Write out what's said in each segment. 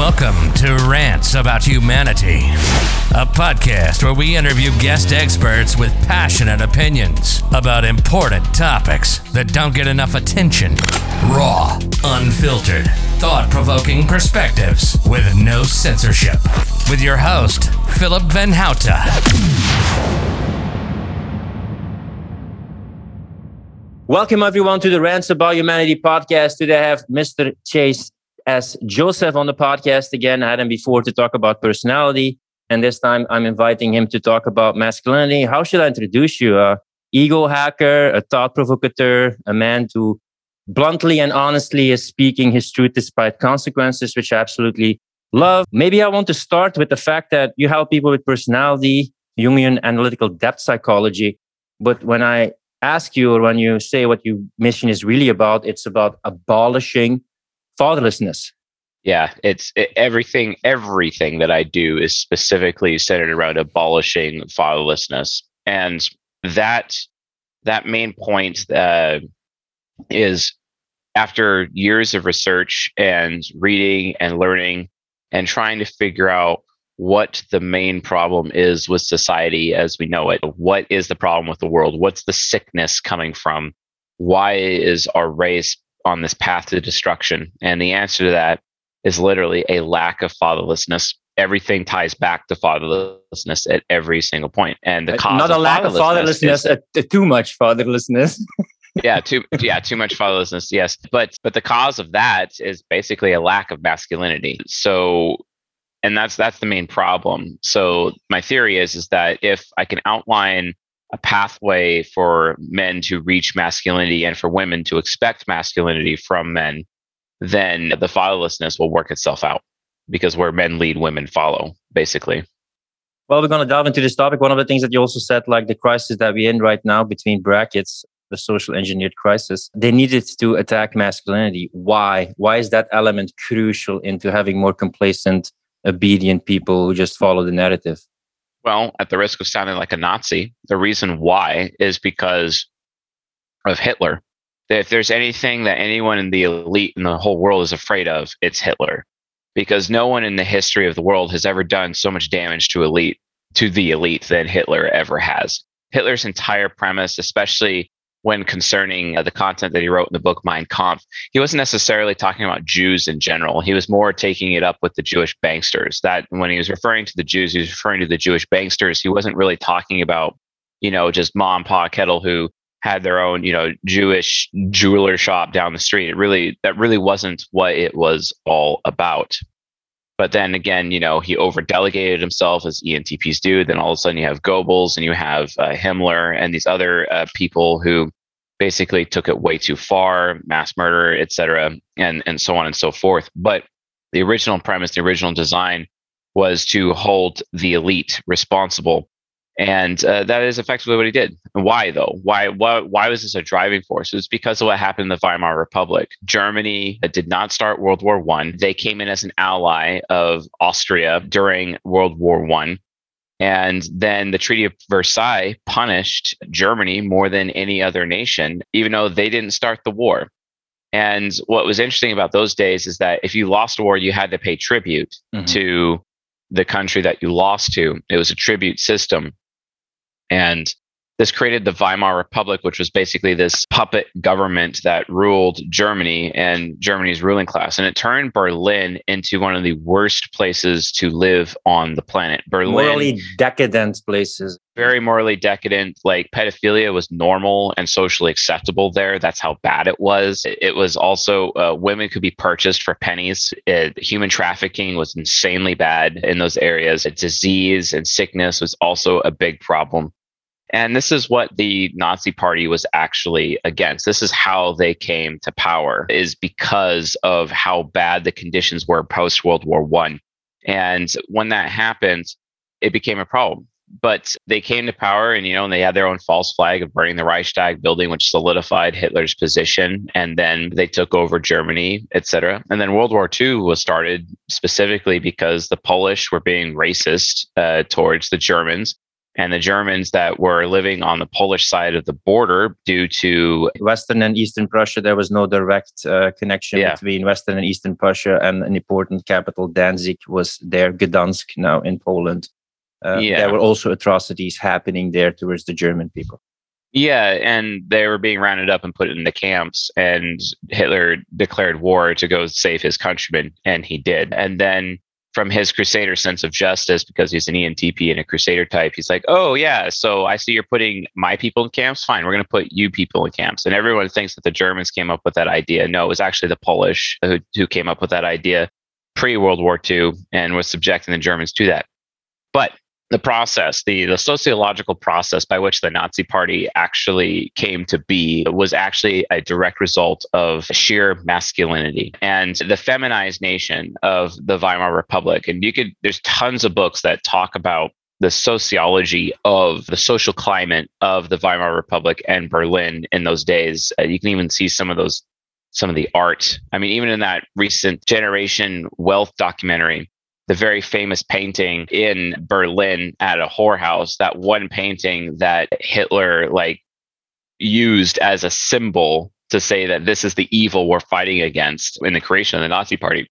Welcome to Rants About Humanity, a podcast where we interview guest experts with passionate opinions about important topics that don't get enough attention. Raw, unfiltered, thought provoking perspectives with no censorship. With your host, Philip Van Houten. Welcome everyone to the Rants About Humanity podcast. Today I have Mr. Chase S. Joseph on the podcast again. I had him before to talk about personality, and this time I'm inviting him to talk about masculinity. How should I introduce you? A ego hacker, a thought provocateur, a man who bluntly and honestly is speaking his truth despite consequences, which I absolutely love. Maybe I want to start with the fact that you help people with personality, Jungian analytical depth psychology. But when I ask you or when you say what your mission is really about, it's about abolishing fatherlessness. Yeah, it's it, everything. Everything that I do is specifically centered around abolishing fatherlessness, and that that main point uh, is after years of research and reading and learning and trying to figure out what the main problem is with society as we know it. What is the problem with the world? What's the sickness coming from? Why is our race on this path to destruction? And the answer to that is literally a lack of fatherlessness. Everything ties back to fatherlessness at every single point. And the cause not a lack of fatherlessness, is, uh, too much fatherlessness. yeah, too yeah, too much fatherlessness. Yes, but but the cause of that is basically a lack of masculinity. So and that's that's the main problem so my theory is is that if i can outline a pathway for men to reach masculinity and for women to expect masculinity from men then the fatherlessness will work itself out because where men lead women follow basically. Well we're going to delve into this topic. One of the things that you also said like the crisis that we're in right now between brackets the social engineered crisis they needed to attack masculinity. Why? Why is that element crucial into having more complacent obedient people who just follow the narrative? Well, at the risk of sounding like a Nazi, the reason why is because of Hitler. If there's anything that anyone in the elite in the whole world is afraid of, it's Hitler. Because no one in the history of the world has ever done so much damage to elite to the elite than Hitler ever has. Hitler's entire premise, especially when concerning uh, the content that he wrote in the book Mein Kampf, he wasn't necessarily talking about Jews in general. He was more taking it up with the Jewish banksters. That when he was referring to the Jews, he was referring to the Jewish banksters. He wasn't really talking about, you know, just mom pa kettle who had their own, you know, Jewish jeweler shop down the street. It really that really wasn't what it was all about. But then again, you know, he over delegated himself as ENTPs do. Then all of a sudden you have Goebbels and you have uh, Himmler and these other uh, people who basically took it way too far, mass murder, et cetera, and, and so on and so forth. But the original premise, the original design was to hold the elite responsible and uh, that is effectively what he did. Why though? Why, why why was this a driving force? It was because of what happened in the Weimar Republic. Germany did not start World War One. They came in as an ally of Austria during World War One. And then the Treaty of Versailles punished Germany more than any other nation, even though they didn't start the war. And what was interesting about those days is that if you lost a war, you had to pay tribute mm-hmm. to the country that you lost to. It was a tribute system. And this created the Weimar Republic, which was basically this puppet government that ruled Germany and Germany's ruling class. And it turned Berlin into one of the worst places to live on the planet. Berlin. Morally decadent places. Very morally decadent. Like pedophilia was normal and socially acceptable there. That's how bad it was. It was also, uh, women could be purchased for pennies. It, human trafficking was insanely bad in those areas. Disease and sickness was also a big problem. And this is what the Nazi party was actually against. This is how they came to power is because of how bad the conditions were post World War 1. And when that happened, it became a problem. But they came to power and you know, and they had their own false flag of burning the Reichstag building, which solidified Hitler's position. And then they took over Germany, etc. And then World War II was started specifically because the Polish were being racist uh, towards the Germans And the Germans that were living on the Polish side of the border due to Western and Eastern Prussia, there was no direct uh, connection Yeah. between Western and Eastern Prussia, and an important capital, Danzig, was there, Gdansk now in Poland. Uh, Yeah. There were also atrocities happening there towards the German people. Yeah, and they were being rounded up and put into camps, and Hitler declared war to go save his countrymen, and he did. And then, from his crusader sense of justice, because he's an ENTP and a crusader type, he's like, "Oh yeah, so I see you're putting my people in camps. Fine, we're going to put you people in camps." And everyone thinks that the Germans came up with that idea. No, it was actually the Polish who, who came up with that idea pre World War II and was subjecting the Germans to that. But the process, the, the sociological process by which the Nazi Party actually came to be was actually a direct result of sheer masculinity and the feminized nation of the Weimar Republic. And you could, there's tons of books that talk about the sociology of the social climate of the Weimar Republic and Berlin in those days. Uh, you can even see some of those, some of the art. I mean, even in that recent Generation Wealth documentary, the very famous painting in Berlin at a whorehouse, that one painting that Hitler like used as a symbol to say that this is the evil we're fighting against in the creation of the Nazi party.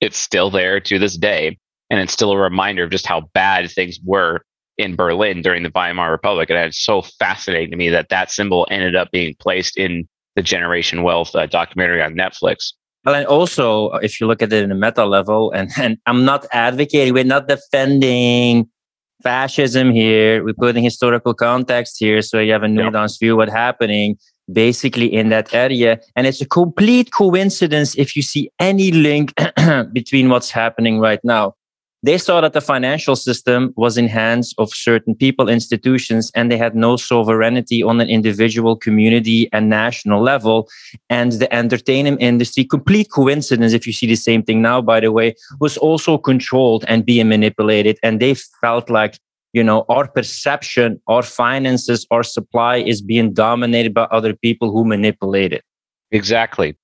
It's still there to this day. And it's still a reminder of just how bad things were in Berlin during the Weimar Republic. And it's so fascinating to me that that symbol ended up being placed in the Generation Wealth uh, documentary on Netflix. Well, and also, uh, if you look at it in a meta level, and, and I'm not advocating, we're not defending fascism here. We're putting historical context here so you have a Yeah. nuanced view of what's happening basically in that area. And it's a complete coincidence if you see any link between what's happening right now. They saw that the financial system was in hands of certain people, institutions, and they had no sovereignty on an individual, community, and national level. And the entertainment industry complete coincidence if you see the same thing now by the way was also controlled and being manipulated. And they felt like you know our perception our finances our supply is being dominated by other people who manipulate it. Exactly.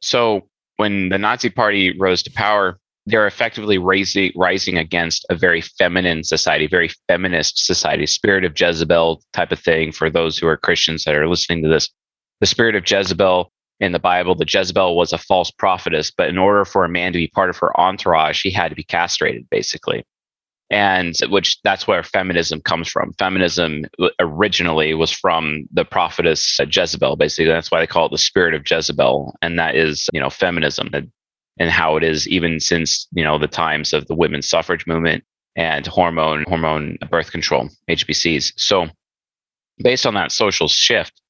So when the Nazi Party rose to power, they're effectively raising, rising against a very feminine society, very feminist society, spirit of Jezebel type of thing. For those who are Christians that are listening to this, the spirit of Jezebel in the Bible, the Jezebel was a false prophetess, but in order for a man to be part of her entourage, he had to be castrated, basically. And which that's where feminism comes from. Feminism originally was from the prophetess Jezebel, basically. That's why they call it the spirit of Jezebel. And that is, you know, feminism and, how it is even since, you know, the times of the women's suffrage movement and hormone, hormone birth control, HBCs. So based on that social shift,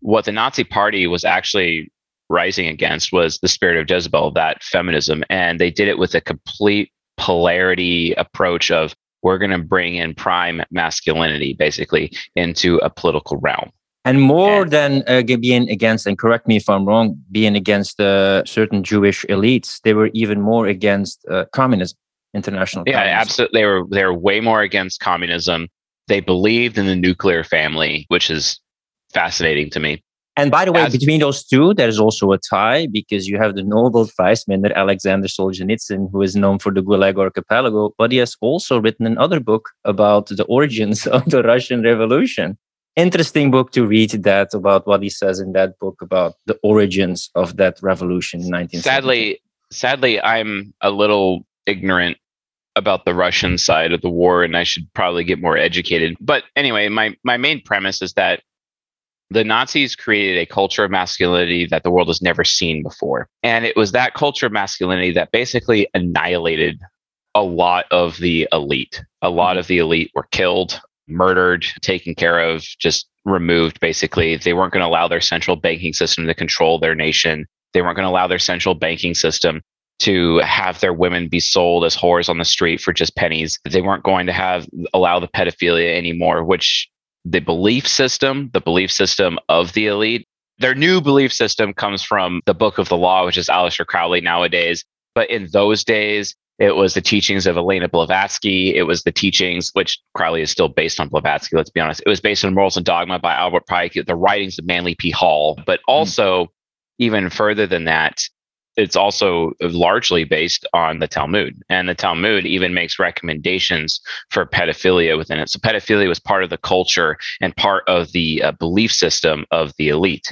what the Nazi party was actually rising against was the spirit of Jezebel, that feminism. And they did it with a complete polarity approach of we're going to bring in prime masculinity basically into a political realm. And more And- than uh, being against and correct me if i'm wrong being against uh, certain jewish elites they were even more against uh, communism international Yeah, communism. absolutely. They were they were way more against communism. They believed in the nuclear family, which is fascinating to me. And by the way, As- between those two, there's also a tie because you have the Nobel Prize winner Alexander Solzhenitsyn, who is known for the Gulag Archipelago, but he has also written another book about the origins of the Russian Revolution. Interesting book to read that about what he says in that book about the origins of that revolution in 1970. Sadly, sadly, I'm a little ignorant about the Russian side of the war, and I should probably get more educated. But anyway, my my main premise is that the Nazis created a culture of masculinity that the world has never seen before, and it was that culture of masculinity that basically annihilated a lot of the elite. A lot mm-hmm. of the elite were killed, murdered, taken care of, just removed. Basically, they weren't going to allow their central banking system to control their nation. They weren't going to allow their central banking system to have their women be sold as whores on the street for just pennies. They weren't going to have allow the pedophilia anymore, which the belief system, the belief system of the elite, their new belief system comes from the book of the law, which is Aleister Crowley nowadays. But in those days, it was the teachings of Elena Blavatsky. It was the teachings, which Crowley is still based on Blavatsky, let's be honest. It was based on Morals and Dogma by Albert Pike, the writings of Manly P. Hall. But also, even further than that, it's also largely based on the Talmud. And the Talmud even makes recommendations for pedophilia within it. So pedophilia was part of the culture and part of the uh, belief system of the elite.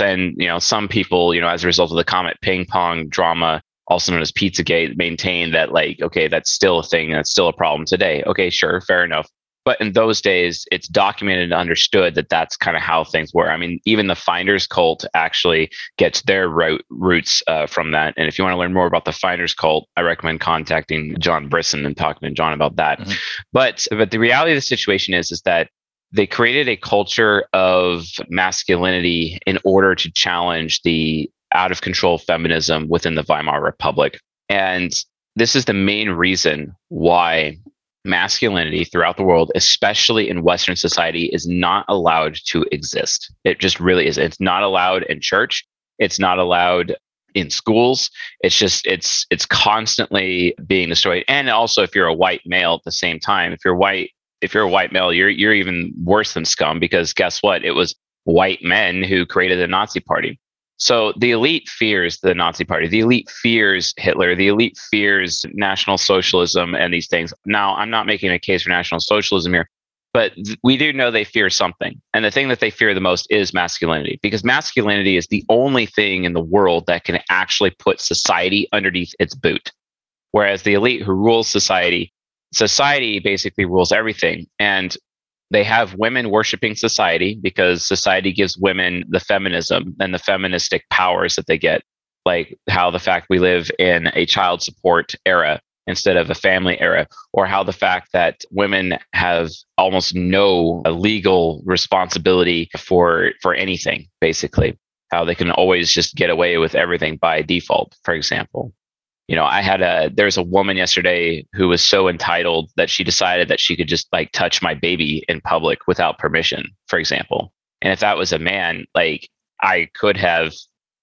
And, you know, some people, you know, as a result of the Comet ping pong drama, also known as Pizzagate, maintain that like, okay, that's still a thing, that's still a problem today. Okay, sure, fair enough. But in those days, it's documented and understood that that's kind of how things were. I mean, even the Finders cult actually gets their ro- roots uh, from that. And if you want to learn more about the Finders cult, I recommend contacting John Brisson and talking to John about that. Mm-hmm. But but the reality of the situation is is that they created a culture of masculinity in order to challenge the out of control feminism within the Weimar Republic. And this is the main reason why masculinity throughout the world, especially in Western society, is not allowed to exist. It just really is. It's not allowed in church. It's not allowed in schools. It's just it's it's constantly being destroyed. And also, if you're a white male at the same time, if you're white, if you're a white male, you're you're even worse than scum because guess what? It was white men who created the Nazi Party. So the elite fears the Nazi party. The elite fears Hitler. The elite fears National Socialism and these things. Now, I'm not making a case for National Socialism here, but we do know they fear something. And the thing that they fear the most is masculinity, because masculinity is the only thing in the world that can actually put society underneath its boot. Whereas the elite who rules society, society basically rules everything. And they have women worshiping society because society gives women the feminism and the feministic powers that they get, like how the fact we live in a child support era instead of a family era, or how the fact that women have almost no uh, legal responsibility for for anything, basically. How they can always just get away with everything by default, for example you know, I had a there's a woman yesterday who was so entitled that she decided that she could just like touch my baby in public without permission, for example. And if that was a man, like I could have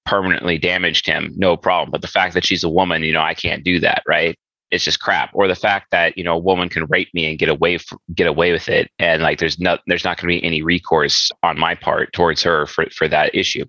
permanently damaged him, no problem. But the fact that she's a woman, you know, I can't do that, right? It's just crap. Or the fact that you know a woman can rape me and get away f- get away with it, and like there's not there's not going to be any recourse on my part towards her for for that issue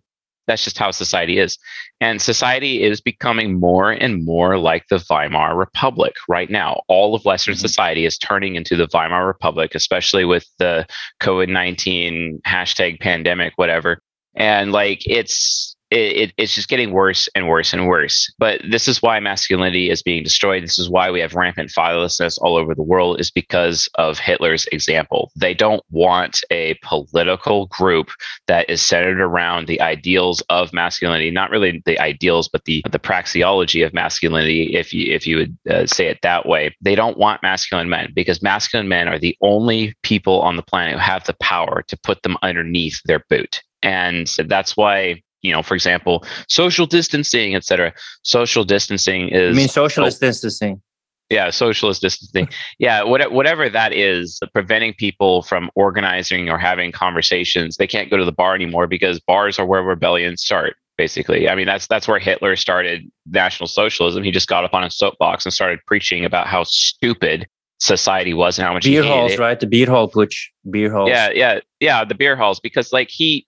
that's just how society is. And society is becoming more and more like the Weimar Republic right now. All of Western mm-hmm. society is turning into the Weimar Republic, especially with the COVID 19 hashtag pandemic, whatever. And like it's it, it's just getting worse and worse and worse. But this is why masculinity is being destroyed. This is why we have rampant fatherlessness all over the world, is because of Hitler's example. They don't want a political group that is centered around the ideals of masculinity, not really the ideals, but the the praxeology of masculinity, if you if you would uh, say it that way. They don't want masculine men because masculine men are the only people on the planet who have the power to put them underneath their boot. And that's why you know, for example, social distancing, etc. Social distancing is. I mean socialist oh, distancing? Yeah, socialist distancing. yeah, what, whatever that is, preventing people from organizing or having conversations. They can't go to the bar anymore because bars are where rebellions start. Basically, I mean that's that's where Hitler started National Socialism. He just got up on a soapbox and started preaching about how stupid society was and how much beer halls, it. right? The beer hall putsch, beer halls. Yeah, yeah, yeah. The beer halls because like he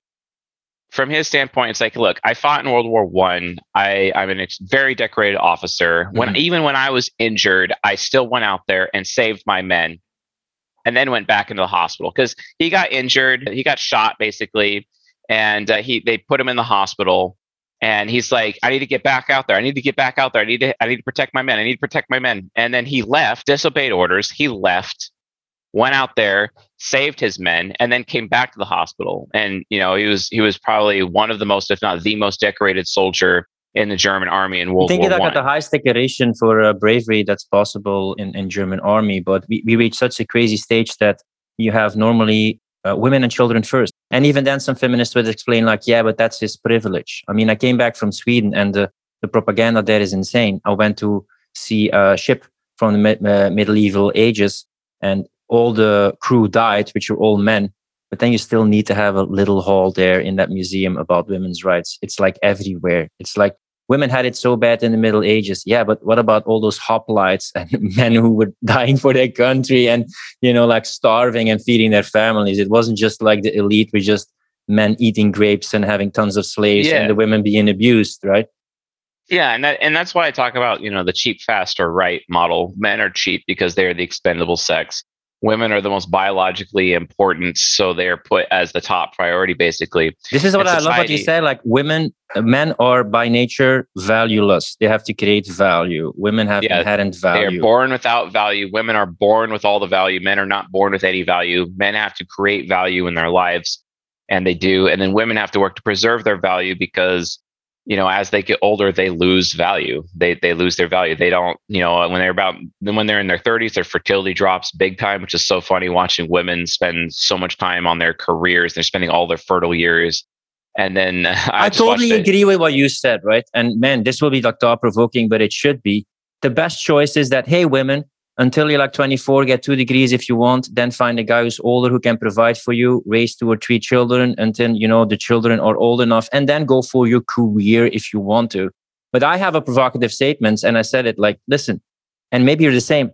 from his standpoint, it's like, look, I fought in World War One. I, I'm a very decorated officer. When mm-hmm. even when I was injured, I still went out there and saved my men, and then went back into the hospital because he got injured. He got shot basically, and uh, he they put him in the hospital. And he's like, I need to get back out there. I need to get back out there. I need to I need to protect my men. I need to protect my men. And then he left, disobeyed orders. He left went out there, saved his men, and then came back to the hospital. And you know, he was he was probably one of the most, if not the most, decorated soldier in the German army in World War I think War got the highest decoration for uh, bravery that's possible in, in German army. But we, we reached such a crazy stage that you have normally uh, women and children first. And even then, some feminists would explain like, yeah, but that's his privilege. I mean, I came back from Sweden and the, the propaganda there is insane. I went to see a ship from the me- uh, medieval ages and all the crew died, which are all men. But then you still need to have a little hall there in that museum about women's rights. It's like everywhere. It's like women had it so bad in the Middle Ages. Yeah, but what about all those hoplites and men who were dying for their country and, you know, like starving and feeding their families? It wasn't just like the elite were just men eating grapes and having tons of slaves yeah. and the women being abused, right? Yeah, and that, and that's why I talk about you know the cheap, fast, or right model. Men are cheap because they are the expendable sex. Women are the most biologically important, so they're put as the top priority. Basically, this is what I love what you said. Like women, uh, men are by nature valueless. They have to create value. Women have yeah, inherent value. They are born without value. Women are born with all the value. Men are not born with any value. Men have to create value in their lives, and they do. And then women have to work to preserve their value because you know, as they get older, they lose value. They they lose their value. They don't, you know, when they're about when they're in their 30s, their fertility drops big time, which is so funny watching women spend so much time on their careers. They're spending all their fertile years. And then I, I totally agree with what you said, right? And man, this will be like thought provoking, but it should be. The best choice is that, hey, women, until you're like 24, get two degrees if you want, then find a guy who's older who can provide for you, raise two or three children until, you know, the children are old enough, and then go for your career if you want to. But I have a provocative statement and I said it like, listen, and maybe you're the same.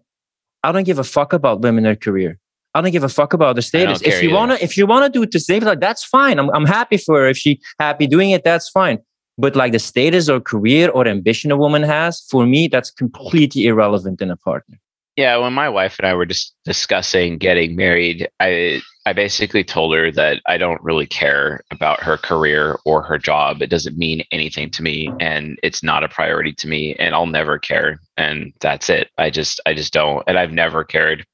I don't give a fuck about women in career. I don't give a fuck about the status. If you either. wanna, if you wanna do it to save, like that's fine. I'm I'm happy for her. If she happy doing it, that's fine. But like the status or career or ambition a woman has, for me, that's completely irrelevant in a partner. Yeah, when my wife and I were just discussing getting married, I I basically told her that I don't really care about her career or her job. It doesn't mean anything to me and it's not a priority to me and I'll never care and that's it. I just I just don't and I've never cared.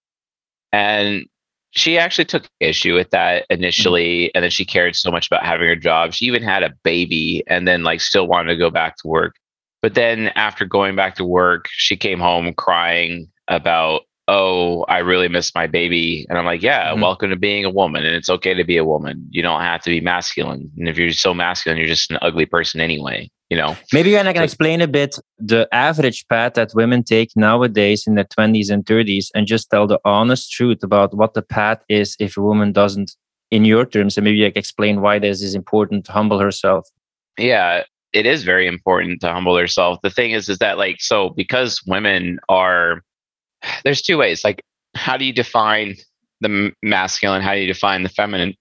And she actually took issue with that mm-hmm. initially and then she cared so much about having her job. She even had a baby and then like still wanted to go back to work. But then after going back to work, she came home crying about oh i really miss my baby and i'm like yeah mm-hmm. welcome to being a woman and it's okay to be a woman. You don't have to be masculine and if you're so masculine you're just an ugly person anyway you know? Maybe you can explain a bit the average path that women take nowadays in their 20s and 30s and just tell the honest truth about what the path is if a woman doesn't in your terms and maybe like explain why this is important to humble herself. Yeah it is very important to humble herself. The thing is is that like so because women are there's two ways. Like, how do you define the masculine? How do you define the feminine?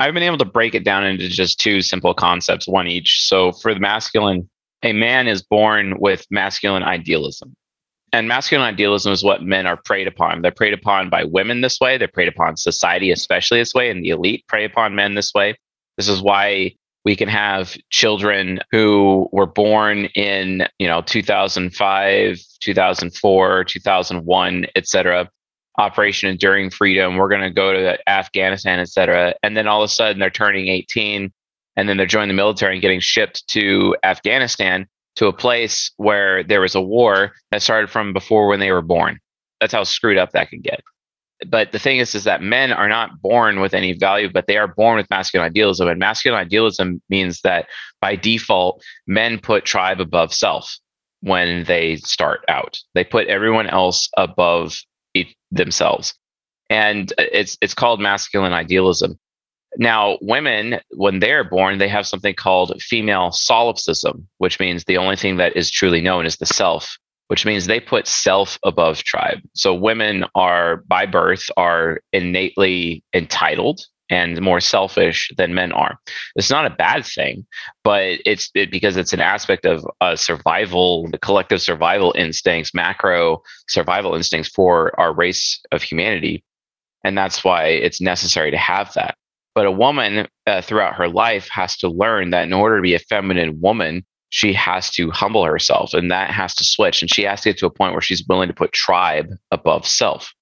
I've been able to break it down into just two simple concepts, one each. So for the masculine, a man is born with masculine idealism. And masculine idealism is what men are preyed upon. They're preyed upon by women this way. They're preyed upon society, especially this way, and the elite prey upon men this way. This is why we can have children who were born in you know 2005 2004 2001 etc operation enduring freedom we're going to go to afghanistan etc and then all of a sudden they're turning 18 and then they're joining the military and getting shipped to afghanistan to a place where there was a war that started from before when they were born. That's how screwed up that can get but the thing is is that men are not born with any value but they are born with masculine idealism. And masculine idealism means that by default men put tribe above self when they start out. They put everyone else above themselves. And it's it's called masculine idealism. Now women when they're born they have something called female solipsism which means the only thing that is truly known is the self which means they put self above tribe. So women are by birth are innately entitled and more selfish than men are. It's not a bad thing, but it's it, because it's an aspect of uh, survival, the collective survival instincts, macro survival instincts for our race of humanity, and that's why it's necessary to have that. But a woman uh, throughout her life has to learn that in order to be a feminine woman, she has to humble herself and that has to switch. And she has to get to a point where she's willing to put tribe above self.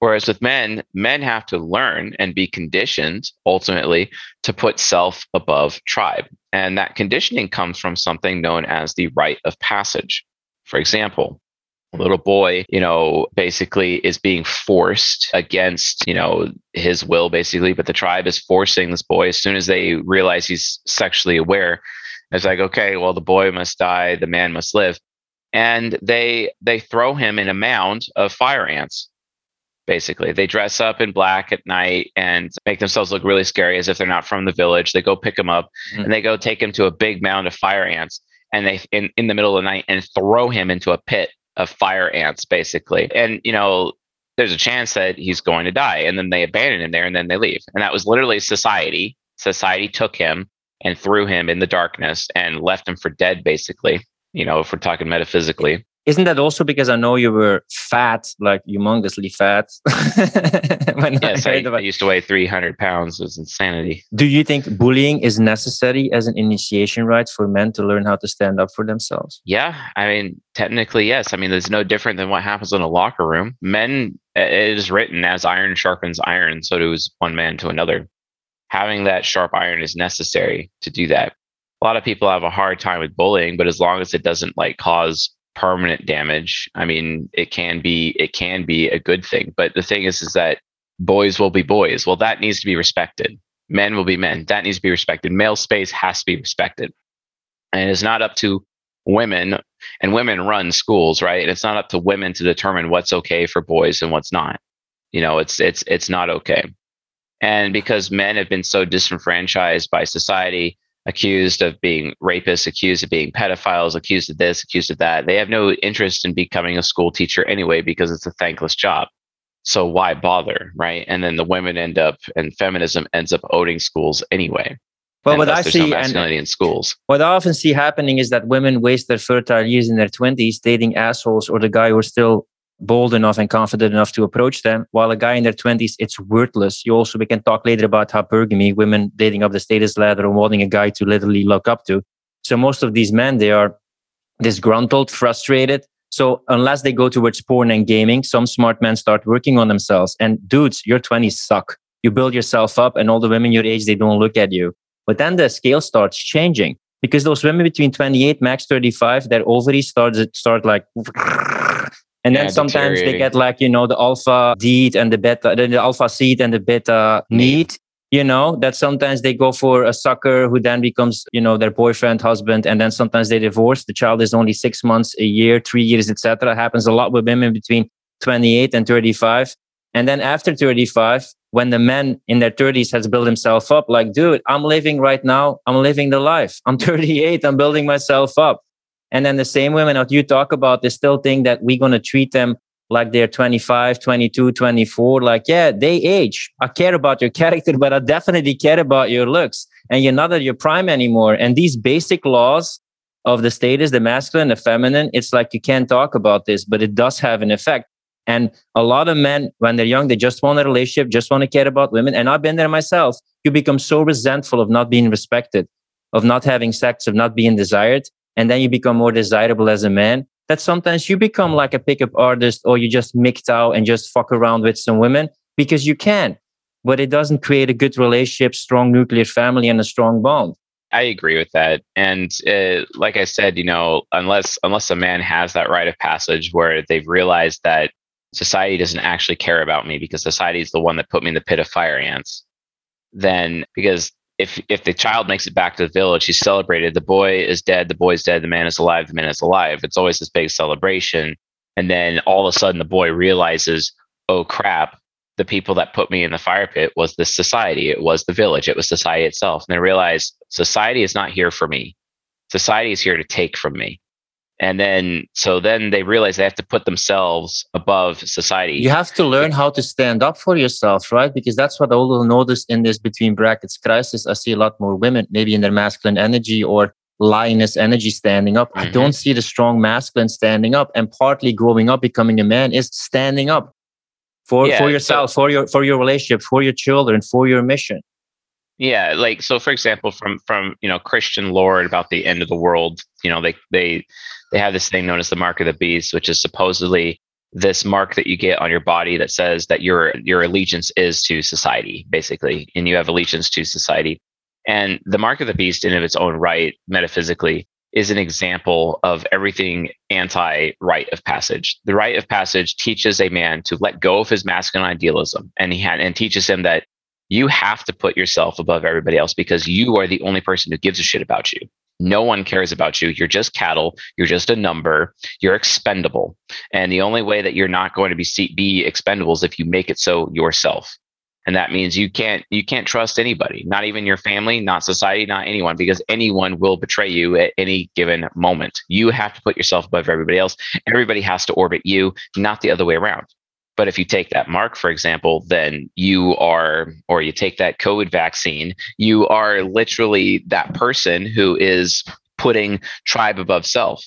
Whereas with men, men have to learn and be conditioned ultimately to put self above tribe. And that conditioning comes from something known as the rite of passage. For example, a little boy, you know, basically is being forced against, you know, his will, basically, but the tribe is forcing this boy as soon as they realize he's sexually aware it's like, okay, well, the boy must die, the man must live. And they they throw him in a mound of fire ants. Basically, they dress up in black at night and make themselves look really scary as if they're not from the village. They go pick him up mm-hmm. and they go take him to a big mound of fire ants and they in, in the middle of the night and throw him into a pit of fire ants, basically. And you know, there's a chance that he's going to die. And then they abandon him there and then they leave. And that was literally society. Society took him and threw him in the darkness and left him for dead, basically. you know, if we're talking metaphysically. Isn't that also because I know you were fat, like humongously fat? when yes, I, I, I, used to weigh 300 pounds. It was insanity. Do you think bullying is necessary as an initiation rite for men to learn how to stand up for themselves? Yeah, I mean, technically, yes. I mean, there's no different than what happens in a locker room. Men, it is written as iron sharpens iron, so does one man to another. Having that sharp iron is necessary to do that. A lot of people have a hard time with bullying, but as long as it doesn't like cause permanent damage, I mean, it can be it can be a good thing. But the thing is, is that boys will be boys. Well, that needs to be respected. Men will be men. That needs to be respected. Male space has to be respected. And it's not up to women, and women run schools, right? And it's not up to women to determine what's okay for boys and what's not. You know, it's it's it's not okay. And because men have been so disenfranchised by society, accused of being rapists, accused of being pedophiles, accused of this, accused of that. They have no interest in becoming a school teacher anyway because it's a thankless job. So why bother, right? And then the women end up, and feminism ends up owning schools anyway. Well, what I see, no masculinity and, in schools. What I often see happening is that women waste their fertile years in their twenties dating assholes or the guy who's still bold enough and confident enough to approach them. While a guy in their 20s, it's worthless. You also, we can talk later about how hypergamy, women dating up the status ladder and wanting a guy to literally look up to. So most of these men, they are disgruntled, frustrated. So unless they go towards porn and gaming, some smart men start working on themselves. And dudes, your 20s suck. You build yourself up and all the women your age, they don't look at you. But then the scale starts changing because those women between 28, max 35, their ovaries start, start like and then yeah, sometimes they get like, you know, the alpha deed and the beta, the, the alpha seed and the beta need, you know, that sometimes they go for a sucker who then becomes, you know, their boyfriend, husband, and then sometimes they divorce. The child is only six months, a year, three years, etc. Happens a lot with women between 28 and 35. And then after 35, when the man in their 30s has built himself up, like, dude, I'm living right now. I'm living the life. I'm 38. I'm building myself up. And then the same women that you talk about, they still think that we're going to treat them like they're 25, 22, 24. Like, yeah, they age. I care about your character, but I definitely care about your looks. And you're not at your prime anymore. And these basic laws of the status, the masculine, the feminine, it's like you can't talk about this, but it does have an effect. And a lot of men, when they're young, they just want a relationship, just want to care about women. And I've been there myself. You become so resentful of not being respected, of not having sex, of not being desired and then you become more desirable as a man that sometimes you become like a pickup artist or you just mixed out and just fuck around with some women because you can but it doesn't create a good relationship strong nuclear family and a strong bond. I agree with that. And uh, like i said you know unless unless a man has that rite of passage where they've realized that society doesn't actually care about me because society is the one that put me in the pit of fire ants then because if if the child makes it back to the village, he's celebrated. The boy is dead. The boy's dead. The man is alive. The man is alive. It's always this big celebration. And then all of a sudden, the boy realizes, oh crap, the people that put me in the fire pit was this society. It was the village. It was society itself. And they realize society is not here for me. Society is here to take from me and then so then they realize they have to put themselves above society. You have to learn how to stand up for yourself right? Because that's what i will notice in this between brackets crisis. I see a lot more women maybe in their masculine energy or lioness energy standing up. Mm-hmm. i don't see the strong masculine standing up and partly growing up becoming a man is standing up for yeah, for yourself so, for your for your relationship for your children for your mission yeah like so for example from from you know christian lore about the end of the world you know they they they have this thing known as the mark of the beast, which is supposedly this mark that you get on your body that says that your your allegiance is to society, basically, and you have allegiance to society. And the mark of the beast, in of its own right, metaphysically, is an example of everything anti rite of passage. The rite of passage teaches a man to let go of his masculine idealism, and he had, and teaches him that you have to put yourself above everybody else because you are the only person who gives a shit about you. No one cares about you. You're just cattle. You're just a number. You're expendable. And the only way that you're not going to be be expendable is if you make it so yourself. And that means you can't you can't trust anybody, not even your family, not society, not anyone, because anyone will betray you at any given moment. You have to put yourself above everybody else. Everybody has to orbit you, not the other way around. But if you take that mark, for example, then you are, or you take that COVID vaccine, you are literally that person who is putting tribe above self.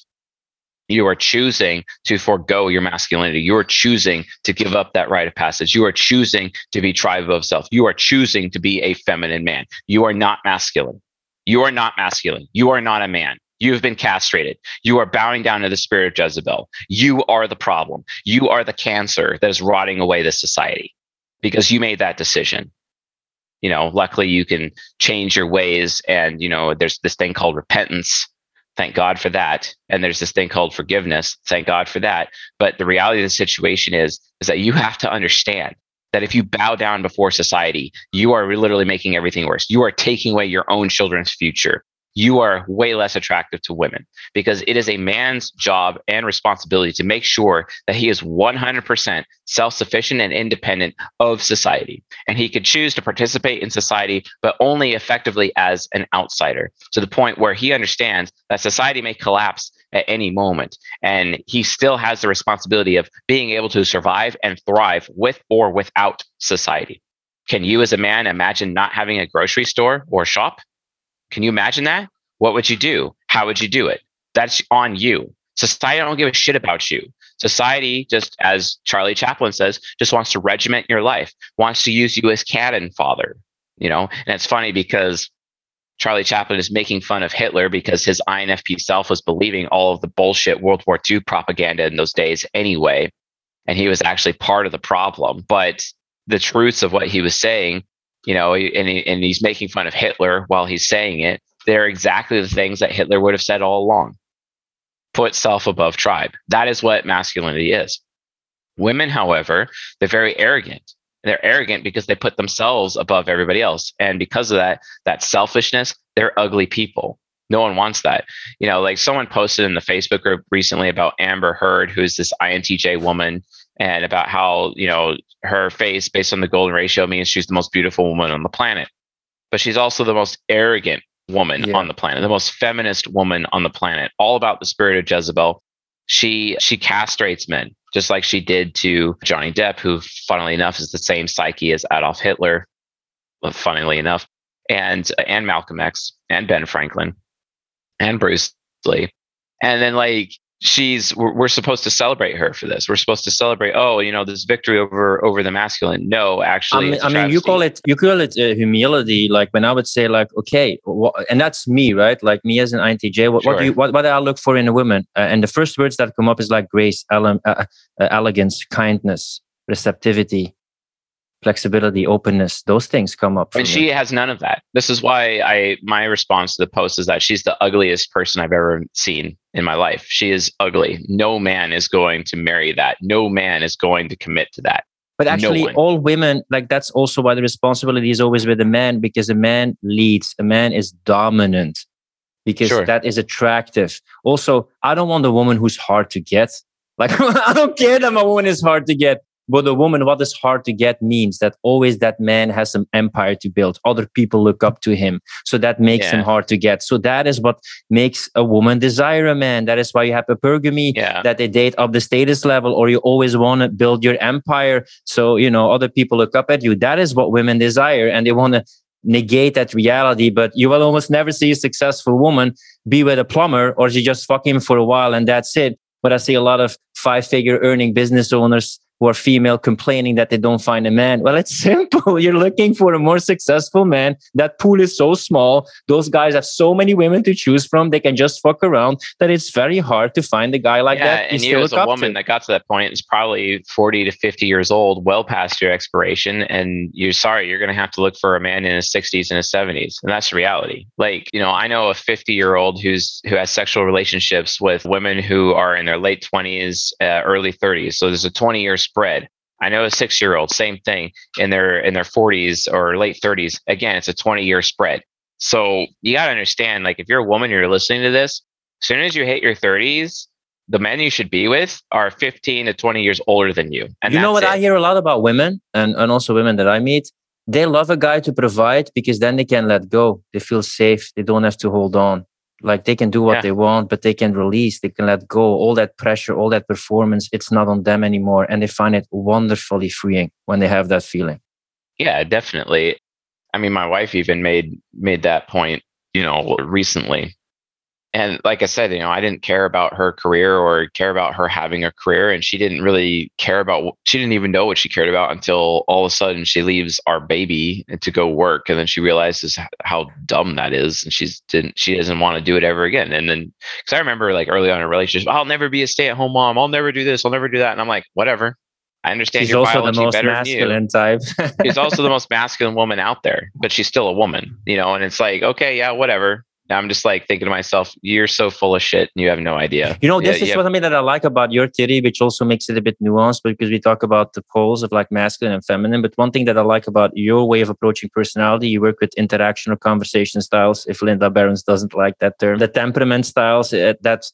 You are choosing to forego your masculinity. You are choosing to give up that rite of passage. You are choosing to be tribe above self. You are choosing to be a feminine man. You are not masculine. You are not masculine. You are not a man. You have been castrated. You are bowing down to the spirit of Jezebel. You are the problem. You are the cancer that is rotting away this society because you made that decision. You know, luckily you can change your ways and, you know, there's this thing called repentance Thank God for that. And there's this thing called forgiveness. Thank God for that. But the reality of the situation is, is that you have to understand that if you bow down before society, you are literally making everything worse. You are taking away your own children's future you are way less attractive to women because it is a man's job and responsibility to make sure that he is 100% self sufficient and independent of society. And he could choose to participate in society, but only effectively as an outsider to the point where he understands that society may collapse at any moment. And he still has the responsibility of being able to survive and thrive with or without society. Can you, as a man, imagine not having a grocery store or shop? Can you imagine that? What would you do? How would you do it? That's on you. Society don't give a shit about you. Society, just as Charlie Chaplin says, just wants to regiment your life, wants to use you as cannon fodder. You know, and it's funny because Charlie Chaplin is making fun of Hitler because his INFP self was believing all of the bullshit World War II propaganda in those days anyway. And he was actually part of the problem. But the truths of what he was saying you know, and, he, and he's making fun of Hitler while he's saying it. They're exactly the things that Hitler would have said all along. Put self above tribe. That is what masculinity is. Women, however, they're very arrogant. They're arrogant because they put themselves above everybody else. And because of that, that selfishness, they're ugly people. No one wants that. You know, like someone posted in the Facebook group recently about Amber Heard, who's this INTJ woman and about how you know her face based on the golden ratio means she's the most beautiful woman on the planet. But she's also the most arrogant woman yeah. on the planet the most feminist woman on the planet all about the spirit of jezebel. She she castrates men just like she did to johnny depp who funnily enough is the same psyche as adolf hitler funnily enough and and malcolm x and ben franklin and bruce lee. And then like she's we're, we're, supposed to celebrate her for this. We're supposed to celebrate oh you know this victory over over the masculine. No actually i mean, I mean you call it you call it uh, humility. Like when i would say like okay and that's me right? Like me as an intj what, sure. what do you what, what do i look for in a woman? Uh, and the first words that come up is like grace ele- uh, uh, elegance kindness receptivity flexibility, openness, those things come up. And she has none of that. This is why I my response to the post is that she's the ugliest person I've ever seen in my life. She is ugly. No man is going to marry that. No man is going to commit to that. But actually, no all women, like that's also why the responsibility is always with the man because a man leads, a man is dominant because sure. that is attractive. Also, I don't want a woman who's hard to get. Like, I don't care that my woman is hard to get but a woman what is hard to get means that always that man has some empire to build. Other people look up to him. So that makes yeah. him hard to get. So that is what makes a woman desire a man. That is why you have hypergamy yeah. that they date up the status level or you always want to build your empire so you know other people look up at you. That is what women desire and they want to negate that reality. But you will almost never see a successful woman be with a plumber or she just fuck him for a while and that's it. But i see a lot of five figure earning business owners who are female complaining that they don't find a man. Well, it's simple. You're looking for a more successful man. That pool is so small. Those guys have so many women to choose from. They can just fuck around that it's very hard to find a guy like yeah, that. And you as a woman to. that got to that point is probably 40 to 50 years old, well past your expiration. And you're sorry, you're going to have to look for a man in his 60s and his 70s. And that's the reality. Like, you know, I know a 50 year old who's, who has sexual relationships with women who are in their late 20s, uh, early 30s. So there's a 20 year spread. I know a six year old, same thing in their in their 40s or late 30s. Again, it's a 20 year spread. So you got to understand, like if you're a woman, you're listening to this. As soon as you hit your 30s, the men you should be with are 15 to 20 years older than you. And you know what it. I hear a lot about women and, and also women that I meet? They love a guy to provide because then they can let go. They feel safe. They don't have to hold on like they can do what yeah. they want but they can release they can let go. All that pressure all that performance it's not on them anymore and they find it wonderfully freeing when they have that feeling. Yeah definitely. I mean my wife even made made that point you know recently and like I said, you know, I didn't care about her career or care about her having a career, and she didn't really care about. She didn't even know what she cared about until all of a sudden she leaves our baby to go work, and then she realizes how dumb that is, and she's didn't. She doesn't want to do it ever again. And then, because I remember like early on in a relationship, I'll never be a stay-at-home mom. I'll never do this. I'll never do that. And I'm like, whatever. I understand She's your also the most masculine type. she's also the most masculine woman out there, but she's still a woman, you know. And it's like, okay, yeah, whatever. I'm just like thinking to myself, you're so full of shit and you have no idea. You know, this Yeah, is yeah. what I mean that I like about your theory, which also makes it a bit nuanced because we talk about the poles of like masculine and feminine. But one thing that I like about your way of approaching personality, you work with interaction or conversation styles. If Linda Berens doesn't like that term, the temperament styles, uh, that's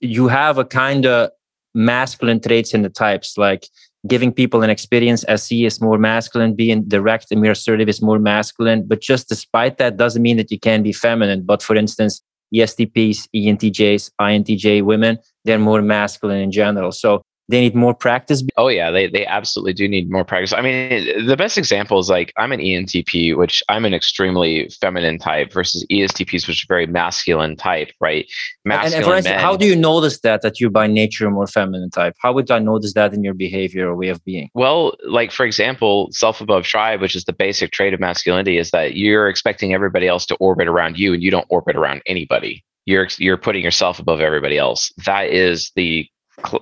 you have a kind of masculine traits in the types, like giving people an experience. SE is more masculine, being direct and more assertive is more masculine. But just despite that, doesn't mean that you can be feminine. But for instance, ESTPs, ENTJs, INTJ women, they're more masculine in general. So they need more practice. Oh yeah, they they absolutely do need more practice. I mean, the best example is like I'm an ENTP, which I'm an extremely feminine type, versus ESTPs, which are very masculine type, right? And, Masculine and instance, men. how do you notice that that you're by nature a more feminine type? How would I notice that in your behavior or way of being? Well, like for example, self above tribe, which is the basic trait of masculinity, is that you're expecting everybody else to orbit around you, and you don't orbit around anybody. You're you're putting yourself above everybody else. That is the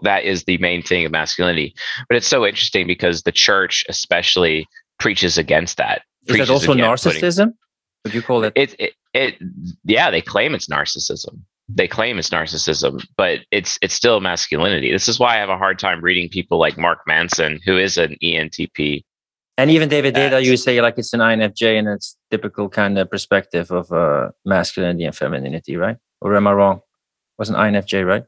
that is the main thing of masculinity. But it's so interesting because the church, especially, preaches against that. Is that also narcissism? Would you call it? it, it it yeah they claim it's narcissism they claim it's narcissism but it's it's still masculinity this is why i have a hard time reading people like mark manson who is an entp And even David Deida, you say like it's an INFJ and it's typical kind of perspective of uh, masculinity and femininity, right? Or am I wrong? Was an INFJ, right?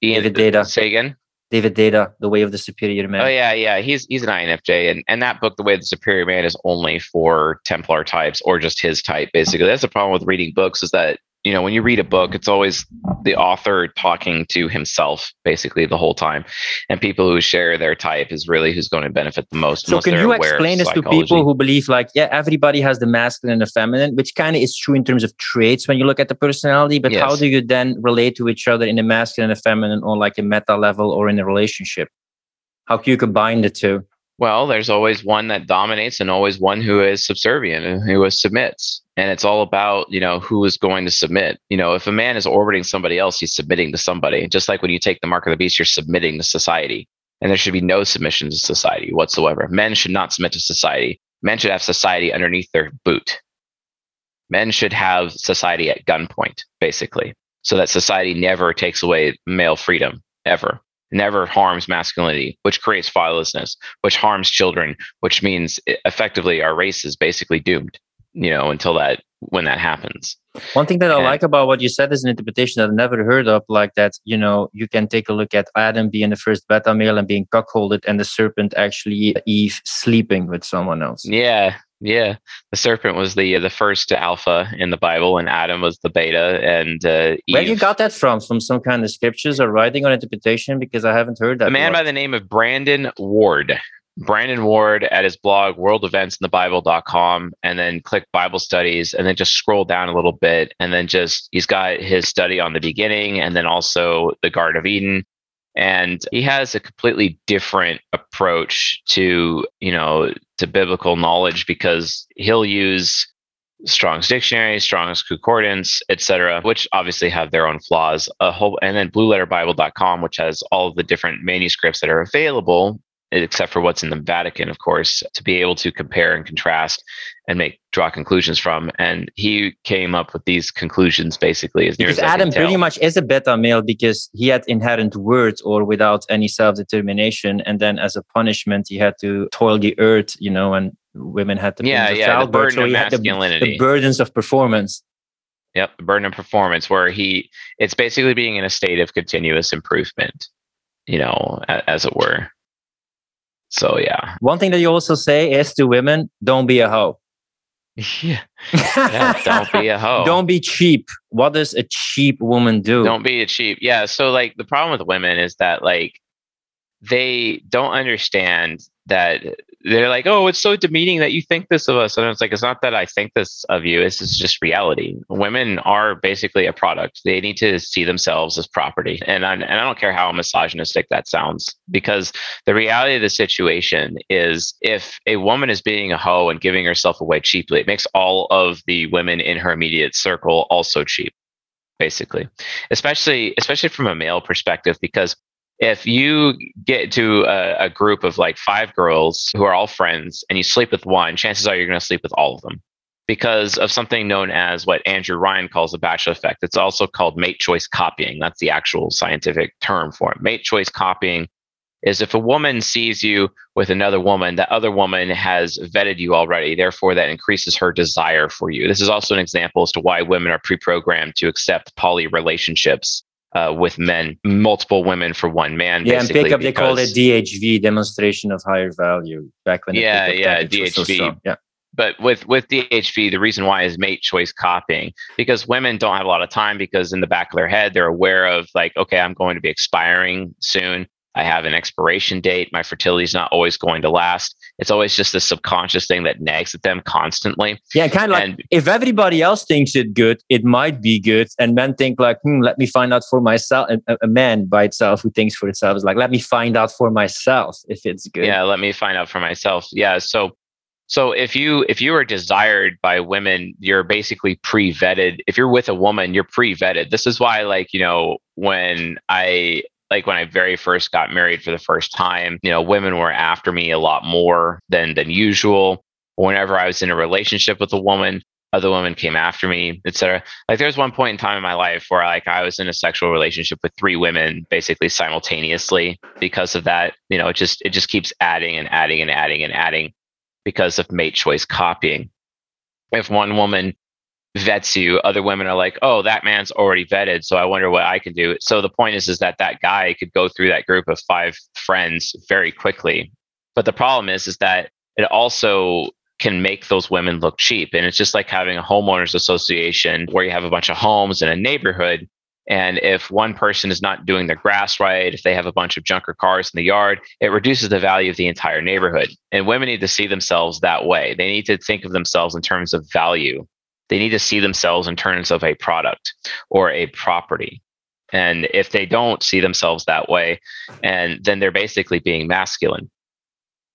David Deida. say again David Deida, the way of the superior man. oh yeah yeah he's he's an infj and and that book the way of the superior man is only for templar types or just his type basically that's the problem with reading books is that you know when you read a book it's always the author talking to himself basically the whole time and people who share their type is really who's going to benefit the most So can you explain this to people who believe like, yeah, everybody has the masculine and the feminine, which kind of is true in terms of traits when you look at the personality, but how do you then relate to each other in the masculine and the feminine on like a meta level or in a relationship? How can you combine the two? Well, there's always one that dominates and always one who is subservient and who submits. And it's all about, you know, who is going to submit. You know, if a man is orbiting somebody else, he's submitting to somebody. Just like when you take the mark of the beast, you're submitting to society. And there should be no submission to society whatsoever. Men should not submit to society. Men should have society underneath their boot. Men should have society at gunpoint, basically, so that society never takes away male freedom, ever. Never harms masculinity, which creates fatherlessness which harms children, which means eh, effectively our race is basically doomed, you know, until that when that happens. One thing that I like about what you said is an interpretation that I never heard of, like that, you know, you can take a look at Adam being the first beta male and being cuckolded, and the serpent actually Eve sleeping with someone else. Yeah, yeah. The serpent was the the first alpha in the Bible, and Adam was the beta, and uh, Where you got that from? From some kind of scriptures or writing or interpretation? Because I haven't heard that. a man word. by the name of Brandon Ward. Brandon Ward at his blog worldeventsinthebible.com and then click Bible studies and then just scroll down a little bit and then just he's got his study on the beginning and then also the Garden of Eden and he has a completely different approach to, you know, to biblical knowledge because he'll use Strong's dictionary, Strong's concordance, etc., which obviously have their own flaws. A whole and then blueletterbible.com, which has all of the different manuscripts that are available, except for what's in the Vatican, of course, to be able to compare and contrast and make draw conclusions from. And he came up with these conclusions basically as near Because as Adam pretty much is a beta male because he had inherent words or without any self determination. And then as a punishment, he had to toil the earth, you know, and women had to Yeah, yeah, the burden so of had the, masculinity. the burdens of performance. Yep, the burden of performance, where he it's basically being in a state of continuous improvement, you know, as it were. So yeah, One thing that you also say is to women, don't be a hoe. yeah, yeah. Don't be a hoe. Don't be cheap. What does a cheap woman do? don't be a cheap. Yeah. So like the problem with women is that like they don't understand that they're like, oh, it's so demeaning that you think this of us. And it's like, it's not that I think this of you. This is just reality. Women are basically a product. They need to see themselves as property. And I, and I don't care how misogynistic that sounds, because the reality of the situation is if a woman is being a hoe and giving herself away cheaply, it makes all of the women in her immediate circle also cheap basically especially especially from a male perspective because if you get to a, a, group of like five girls who are all friends and you sleep with one, chances are you're going to sleep with all of them because of something known as what Andrew Ryan calls the bachelor effect. It's also called mate choice copying. That's the actual scientific term for it. Mate choice copying is if a woman sees you with another woman, that other woman has vetted you already. Therefore, that increases her desire for you. This is also an example as to why women are pre programmed to accept poly relationships uh, with men, multiple women for one man. Yeah, and pickup they call it DHV, demonstration of higher value. Back when yeah, yeah, DHV. So yeah. But with with DHV, the reason why is mate choice copying because women don't have a lot of time because in the back of their head they're aware of like, okay, I'm going to be expiring soon. I have an expiration date. My fertility is not always going to last. It's always just this subconscious thing that nags at them constantly. Yeah, kind of and, like if everybody else thinks it good, it might be good. And men think like, hmm, let me find out for myself. A, a man by itself who thinks for itself is like, let me find out for myself if it's good. Yeah, let me find out for myself. Yeah. So so if you if you are desired by women, you're basically pre-vetted. If you're with a woman, you're pre-vetted. This is why, like, you know, when I like when I very first got married for the first time, you know, women were after me a lot more than than usual. Whenever I was in a relationship with a woman, other women came after me, etc. Like there was one point in time in my life where like I was in a sexual relationship with three women basically simultaneously because of that. You know, it just it just keeps adding and adding and adding and adding because of mate choice copying. If one woman vets you other women are like oh that man's already vetted so i wonder what i can do so the point is is that that guy could go through that group of five friends very quickly but the problem is is that it also can make those women look cheap and it's just like having a homeowners association where you have a bunch of homes in a neighborhood and if one person is not doing their grass right, if they have a bunch of junker cars in the yard, it reduces the value of the entire neighborhood. And women need to see themselves that way. They need to think of themselves in terms of value they need to see themselves in terms of a product or a property. And if they don't see themselves that way, and then they're basically being masculine.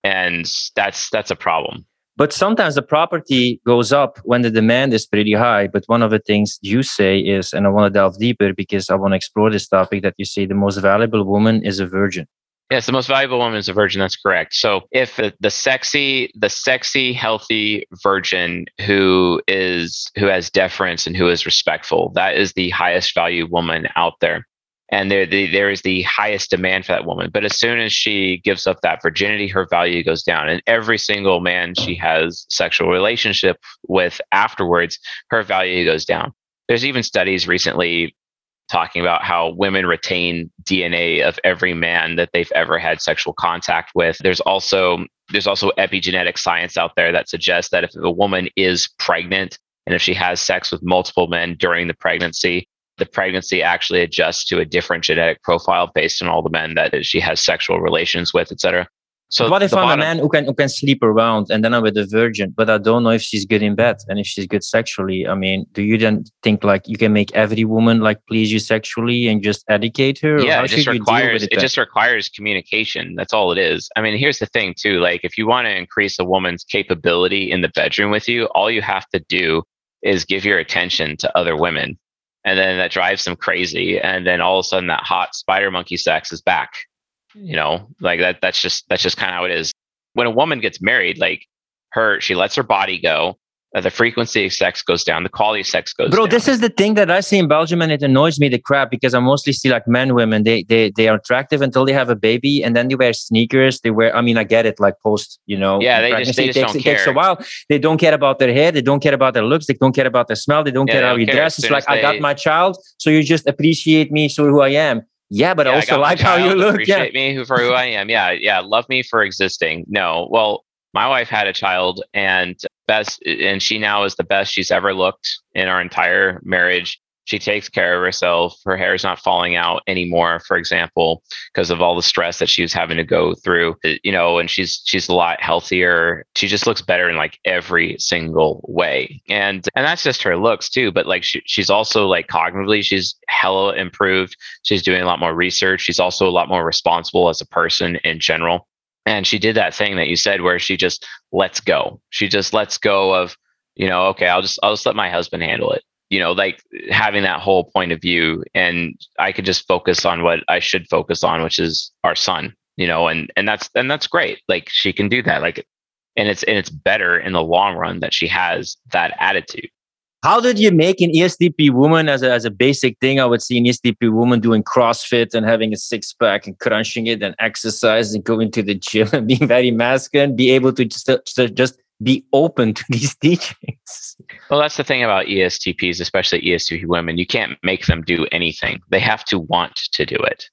And that's that's a problem. But sometimes the property goes up when the demand is pretty high. But one of the things you say is, and I want to delve deeper because I want to explore this topic that you say the most valuable woman is a virgin. Yes, the most valuable woman is a virgin. That's correct. So if the, the sexy, the sexy, healthy virgin who is who has deference and who is respectful, that is the highest value woman out there. And there, the, there is the highest demand for that woman. But as soon as she gives up that virginity, her value goes down. And every single man she has sexual relationship with afterwards, her value goes down. There's even studies recently talking about how women retain DNA of every man that they've ever had sexual contact with. There's also there's also epigenetic science out there that suggests that if a woman is pregnant and if she has sex with multiple men during the pregnancy, the pregnancy actually adjusts to a different genetic profile based on all the men that she has sexual relations with, et cetera. So what if I'm bottom, a man who can who can sleep around and then I'm with a virgin, but I don't know if she's good in bed and if she's good sexually? I mean, do you then think like you can make every woman like please you sexually and just educate her? Yeah, it just requires it, it just requires communication. That's all it is. I mean, here's the thing too. Like if you want to increase a woman's capability in the bedroom with you, all you have to do is give your attention to other women. And then that drives them crazy. And then all of a sudden that hot spider monkey sex is back you know like that that's just that's just kind of how it is. When a woman gets married like her she lets her body go uh, the frequency of sex goes down the quality of sex goes bro down. this is the thing that i see in belgium and it annoys me the crap because i mostly see like men women they they they are attractive until they have a baby and then they wear sneakers they wear i mean i get it like post you know yeah they just, they just takes, don't it care. takes a while. They don't care about their hair they don't care about their looks they don't care about their smell they don't yeah, care they how you dress. It's like they... i got my child so you just appreciate me so who i am yeah, but yeah, also like how you look. Appreciate yeah. me for who I am. Yeah, yeah. Love me for existing. No, well, my wife had a child, and best, and she now is the best she's ever looked in our entire marriage. She takes care of herself. Her hair is not falling out anymore, for example, because of all the stress that she was having to go through. Uh, you know, and she's she's a lot healthier. She just looks better in like every single way. And and that's just her looks too. But like she, she's also like cognitively, she's hella improved. She's doing a lot more research. She's also a lot more responsible as a person in general. And she did that thing that you said where she just lets go. She just lets go of, you know, okay, I'll just I'll just let my husband handle it. You know, like having that whole point of view and I could just focus on what I should focus on, which is our son, you know, and and that's and that's great. Like she can do that. Like and it's and it's better in the long run that she has that attitude how did you make an ESTP woman as a, as a basic thing? I would see an ESTP woman doing CrossFit and having a six pack and crunching it and exercise and going to the gym and being very masculine, be able to just, just, just be open to these teachings. Well, that's the thing about ESTPs, especially ESTP women. You can't make them do anything. They have to want to do it.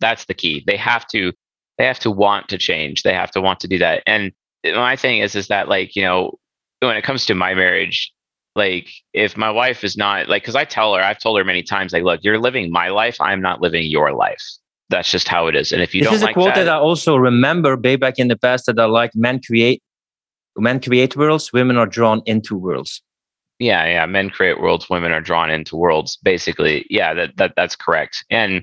That's the key. They have to they have to want to change. They have to want to do that. And my thing is is that like, you know, when it comes to my marriage, like if my wife is not like because i tell her i've told her many times like look you're living my life i'm not living your life that's just how it is and if you this don't is a quote that, that i also remember way back in the past that i like men create men create worlds women are drawn into worlds. Yeah yeah men create worlds women are drawn into worlds basically. Yeah that, that that's correct. And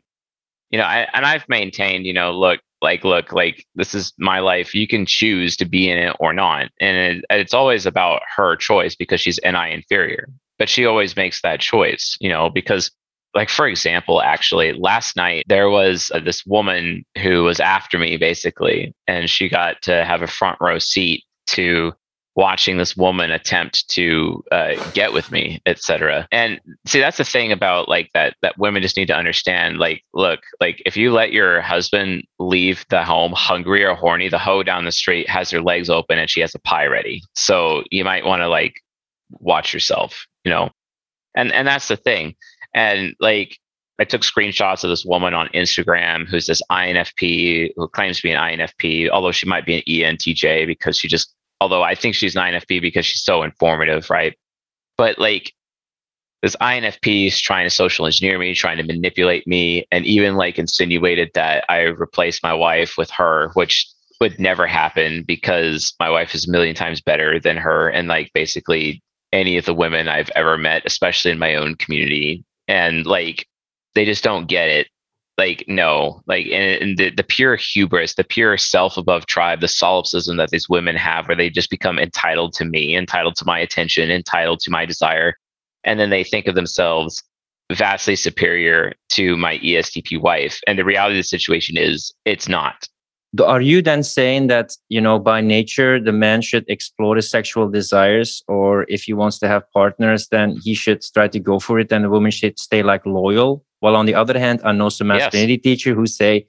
you know I, and i've maintained you know look like look like this is my life you can choose to be in it or not. And it, it's always about her choice because she's ni inferior. But she always makes that choice you know because like for example actually last night there was uh, this woman who was after me basically and she got to have a front row seat to watching this woman attempt to uh, get with me etc and see that's the thing about like that that women just need to understand like look like if you let your husband leave the home hungry or horny the hoe down the street has her legs open and she has a pie ready. So you might want to like watch yourself you know? And and that's the thing. And like I took screenshots of this woman on Instagram who's this INFP who claims to be an INFP, although she might be an ENTJ because she just although I think she's an INFP because she's so informative, right? But like this INFP is trying to social engineer me, trying to manipulate me, and even like insinuated that I replaced my wife with her, which would never happen because my wife is a million times better than her and like basically any of the women I've ever met, especially in my own community. And like they just don't get it. Like no like and, and, the, the pure hubris the pure self above tribe the solipsism that these women have where they just become entitled to me entitled to my attention entitled to my desire. And then they think of themselves vastly superior to my estp wife. And the reality of the situation is it's not. Are you then saying that you know by nature the man should explore his sexual desires? Or if he wants to have partners then he should try to go for it and the woman should stay like loyal while on the other hand, I know some masculinity yes. teacher who say,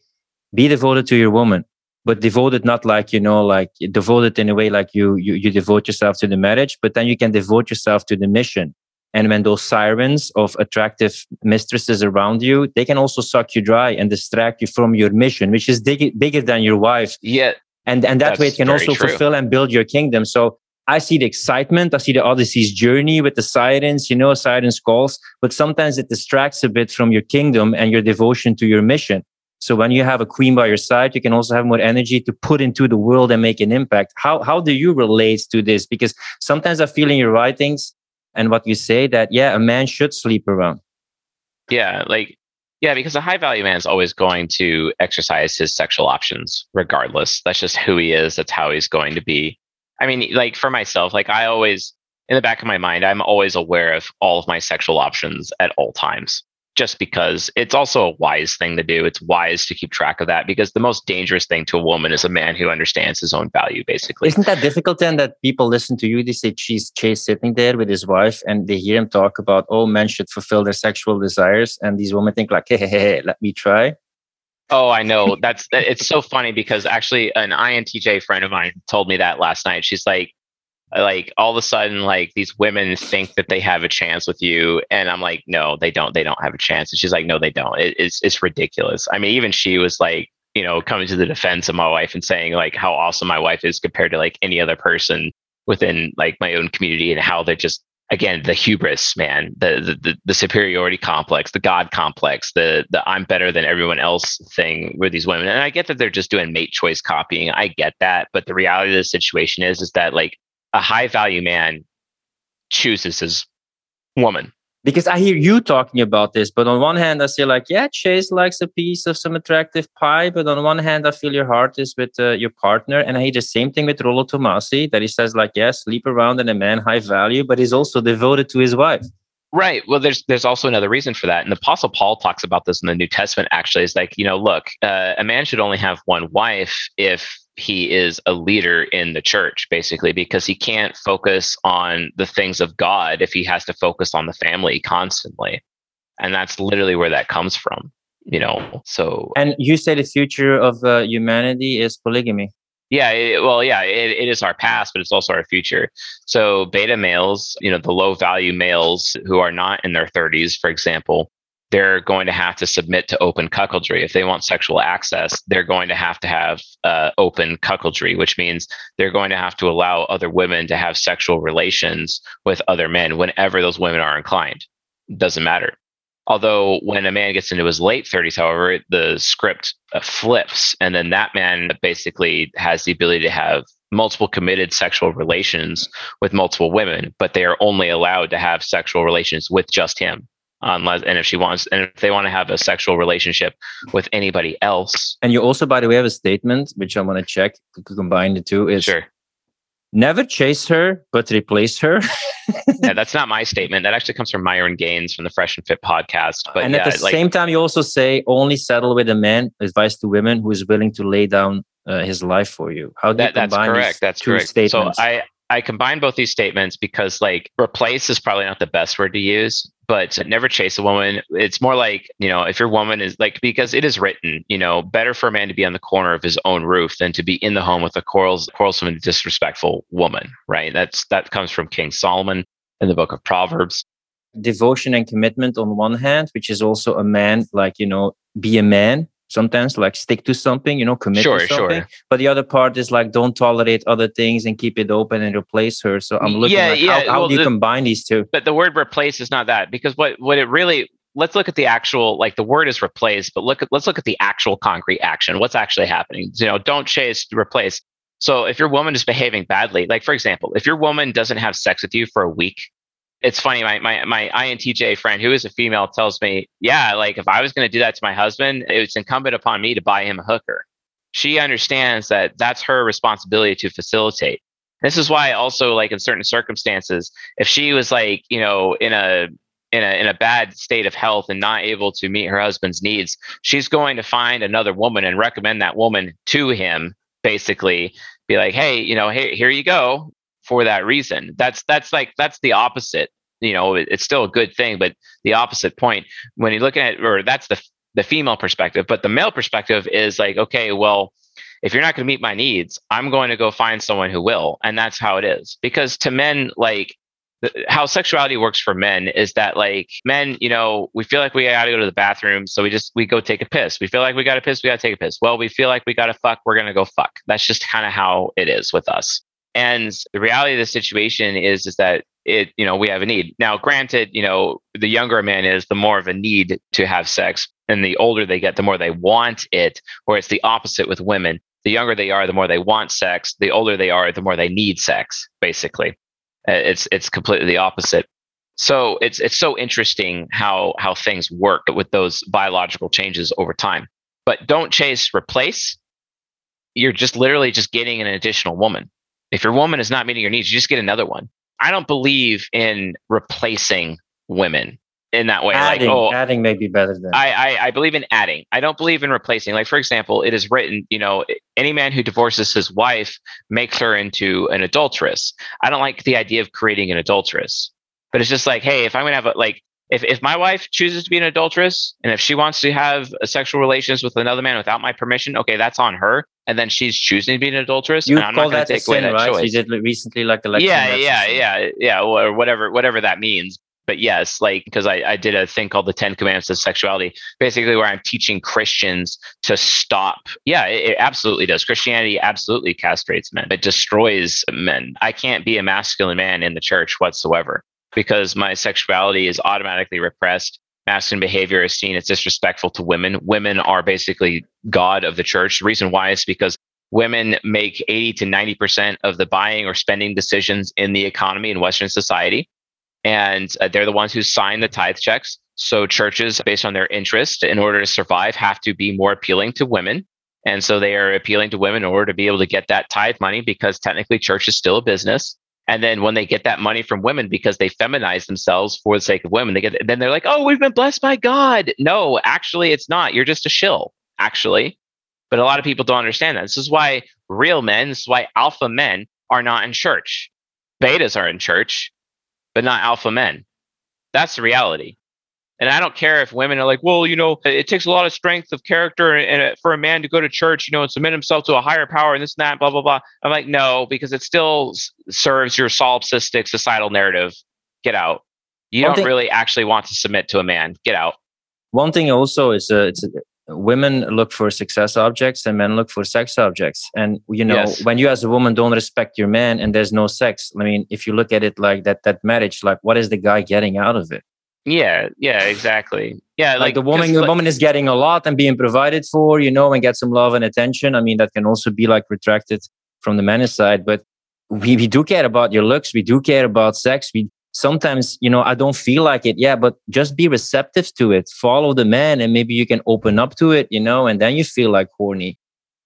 be devoted to your woman, but devoted not like, you know, like devoted in a way like you, you, you devote yourself to the marriage, but then you can devote yourself to the mission. And when those sirens of attractive mistresses around you, they can also suck you dry and distract you from your mission, which is big, bigger than your wife. Yeah. And, and that way it can also true. fulfill and build your kingdom. So I see the excitement. I see the Odyssey's journey with the sirens, you know, sirens calls, but sometimes it distracts a bit from your kingdom and your devotion to your mission. So when you have a queen by your side, you can also have more energy to put into the world and make an impact. How, how do you relate to this? Because sometimes I feel in your writings and what you say that, yeah, a man should sleep around. Yeah. Like, yeah, because a high value man is always going to exercise his sexual options regardless. That's just who he is. That's how he's going to be. I mean, like for myself, like I always, in the back of my mind, I'm always aware of all of my sexual options at all times, just because it's also a wise thing to do. It's wise to keep track of that because the most dangerous thing to a woman is a man who understands his own value, basically. Isn't that difficult then that people listen to you? They say she's Chase sitting there with his wife and they hear him talk about, oh, men should fulfill their sexual desires. And these women think, like, hey, hey, hey, let me try. Oh, I know. That's it's so funny because actually an INTJ friend of mine told me that last night. She's like, uh, like all of a sudden, like these women think that they have a chance with you, and I'm like, no, they don't. They don't have a chance. And she's like, no, they don't. It, it's it's ridiculous. I mean, even she was like, you know, coming to the defense of my wife and saying like how awesome my wife is compared to like any other person within like my own community and how they're just again the hubris man the, the the superiority complex the god complex the the i'm better than everyone else thing with these women. And i get that they're just doing mate choice copying. I get that. But the reality of the situation is is that like a high value man chooses his woman because I hear you talking about this, but on one hand, I say like, yeah, Chase likes a piece of some attractive pie, but on one hand, I feel your heart is with uh, your partner, and I hear the same thing with Rollo Tomasi that he says like, yeah, sleep around and a man high value, but he's also devoted to his wife. Right. Well, there's there's also another reason for that, and the Apostle Paul talks about this in the New Testament. Actually, is like you know, look, uh, a man should only have one wife if he is a leader in the church, basically, because he can't focus on the things of God if he has to focus on the family constantly. And that's literally where that comes from, you know. So, and you say the future of uh, humanity is polygamy. Yeah, it, well, yeah, it, it is our past, but it's also our future. So, beta males, you know, the low value males who are not in their 30s, for example, they're going to have to submit to open cuckoldry. If they want sexual access, they're going to have to have uh, open cuckoldry, which means they're going to have to allow other women to have sexual relations with other men whenever those women are inclined. Doesn't matter. Although when a man gets into his late 30s, however, the script uh, flips, and then that man basically has the ability to have multiple committed sexual relations with multiple women, but they are only allowed to have sexual relations with just him unless and if she wants and if they want to have a sexual relationship with anybody else. And you also by the way have a statement which i want to check to combine the two is sure. never chase her but replace her. Yeah that's not my statement. That actually comes from myron gaines from the fresh and fit podcast but and yeah, at the like, same time you also say only settle with a man advice to women who is willing to lay down uh, his life for you. How do that, you that's correct that's two correct. Statements? so i I combine both these statements because like replace is probably not the best word to use, but never chase a woman. It's more like, you know, if your woman is like, because it is written, you know, better for a man to be on the corner of his own roof than to be in the home with a quarrels, quarrelsome and disrespectful woman, right? That's, that comes from King Solomon in the book of Proverbs. Devotion and commitment on one hand, which is also a man, like, you know, be a man sometimes like stick to something you know commit sure, to something sure. but the other part is like don't tolerate other things and keep it open and replace her so i'm looking yeah, at yeah. how, how well, do you the, combine these two but the word replace is not that because what what it really let's look at the actual like the word is replace but look at let's look at the actual concrete action what's actually happening you know don't chase replace so if your woman is behaving badly like for example if your woman doesn't have sex with you for a week it's funny. My my my INTJ friend, who is a female, tells me, "Yeah, like if I was going to do that to my husband, it's incumbent upon me to buy him a hooker." She understands that that's her responsibility to facilitate. This is why, also, like in certain circumstances, if she was like, you know, in a in a in a bad state of health and not able to meet her husband's needs, she's going to find another woman and recommend that woman to him. Basically, be like, "Hey, you know, here here you go for that reason. That's that's like that's the opposite. You know, it, it's still a good thing, but the opposite point when you look at or that's the the female perspective, but the male perspective is like, okay, well, if you're not going to meet my needs, I'm going to go find someone who will, and that's how it is. Because to men, like how sexuality works for men is that like men, you know, we feel like we got to go to the bathroom, so we just we go take a piss. We feel like we got to piss, we got to take a piss. Well, we feel like we got to fuck, we're gonna go fuck. That's just kind of how it is with us. And the reality of the situation is is that it, you know, we have a need. Now, granted, you know, the younger a man is, the more of a need to have sex. And the older they get, the more they want it, where it's the opposite with women. The younger they are, the more they want sex. The older they are, the more they need sex, basically. Uh, it's it's completely the opposite. So it's it's so interesting how how things work with those biological changes over time. But don't chase replace. You're just literally just getting an additional woman. If your woman is not meeting your needs, you just get another one. I don't believe in replacing women in that way. adding, like, oh, adding may be better than I, I, I believe in adding. I don't believe in replacing. Like, for example, it is written, you know, any man who divorces his wife makes her into an adulteress. I don't like the idea of creating an adulteress, but it's just like, hey, if I'm gonna have a like, if if my wife chooses to be an adulteress and if she wants to have sexual relations with another man without my permission, okay, that's on her. And then she's choosing to be an adulteress. you and I'm call not that take sin, that right? choice. You did recently like election. yeah, yeah, yeah, yeah, or whatever, whatever that means. But yes, like because I, I did a thing called the Ten Commandments of Sexuality, basically where I'm teaching Christians to stop. Yeah, it, it absolutely does. Christianity absolutely castrates men. It destroys men. I can't be a masculine man in the church whatsoever. Because my sexuality is automatically repressed. Masculine behavior is seen as disrespectful to women. Women are basically God of the church. The reason why is because women make 80 to 90% of the buying or spending decisions in the economy in Western society. And uh, they're the ones who sign the tithe checks. So churches, based on their interest, in order to survive, have to be more appealing to women. And so they are appealing to women in order to be able to get that tithe money because technically church is still a business. And then when they get that money from women because they feminize themselves for the sake of women, they get then they're like, "Oh, we've been blessed by God." No, actually, it's not. You're just a shill, actually. But a lot of people don't understand that. This is why real men, this is why alpha men are not in church. Betas are in church, but not alpha men. That's the reality. And I don't care if women are like, well, you know, it takes a lot of strength of character and, for a man to go to church, you know, and submit himself to a higher power and this and that, blah, blah, blah. I'm like, no, because it still serves your solipsistic societal narrative. Get out. You One don't thing, really actually want to submit to a man. Get out. One thing also is uh, it's, uh, women look for success objects and men look for sex objects. And, you know, yes. when you as a woman don't respect your man and there's no sex, I mean, if you look at it like that, that marriage, like what is the guy getting out of it? Yeah, yeah, exactly. Yeah, like, like the woman, the like, woman is getting a lot and being provided for, you know, and get some love and attention. I mean, that can also be like retracted from the man's side, but we, we do care about your looks. We do care about sex. We sometimes, you know, I don't feel like it. Yeah, but just be receptive to it. Follow the man, and maybe you can open up to it, you know, and then you feel like horny.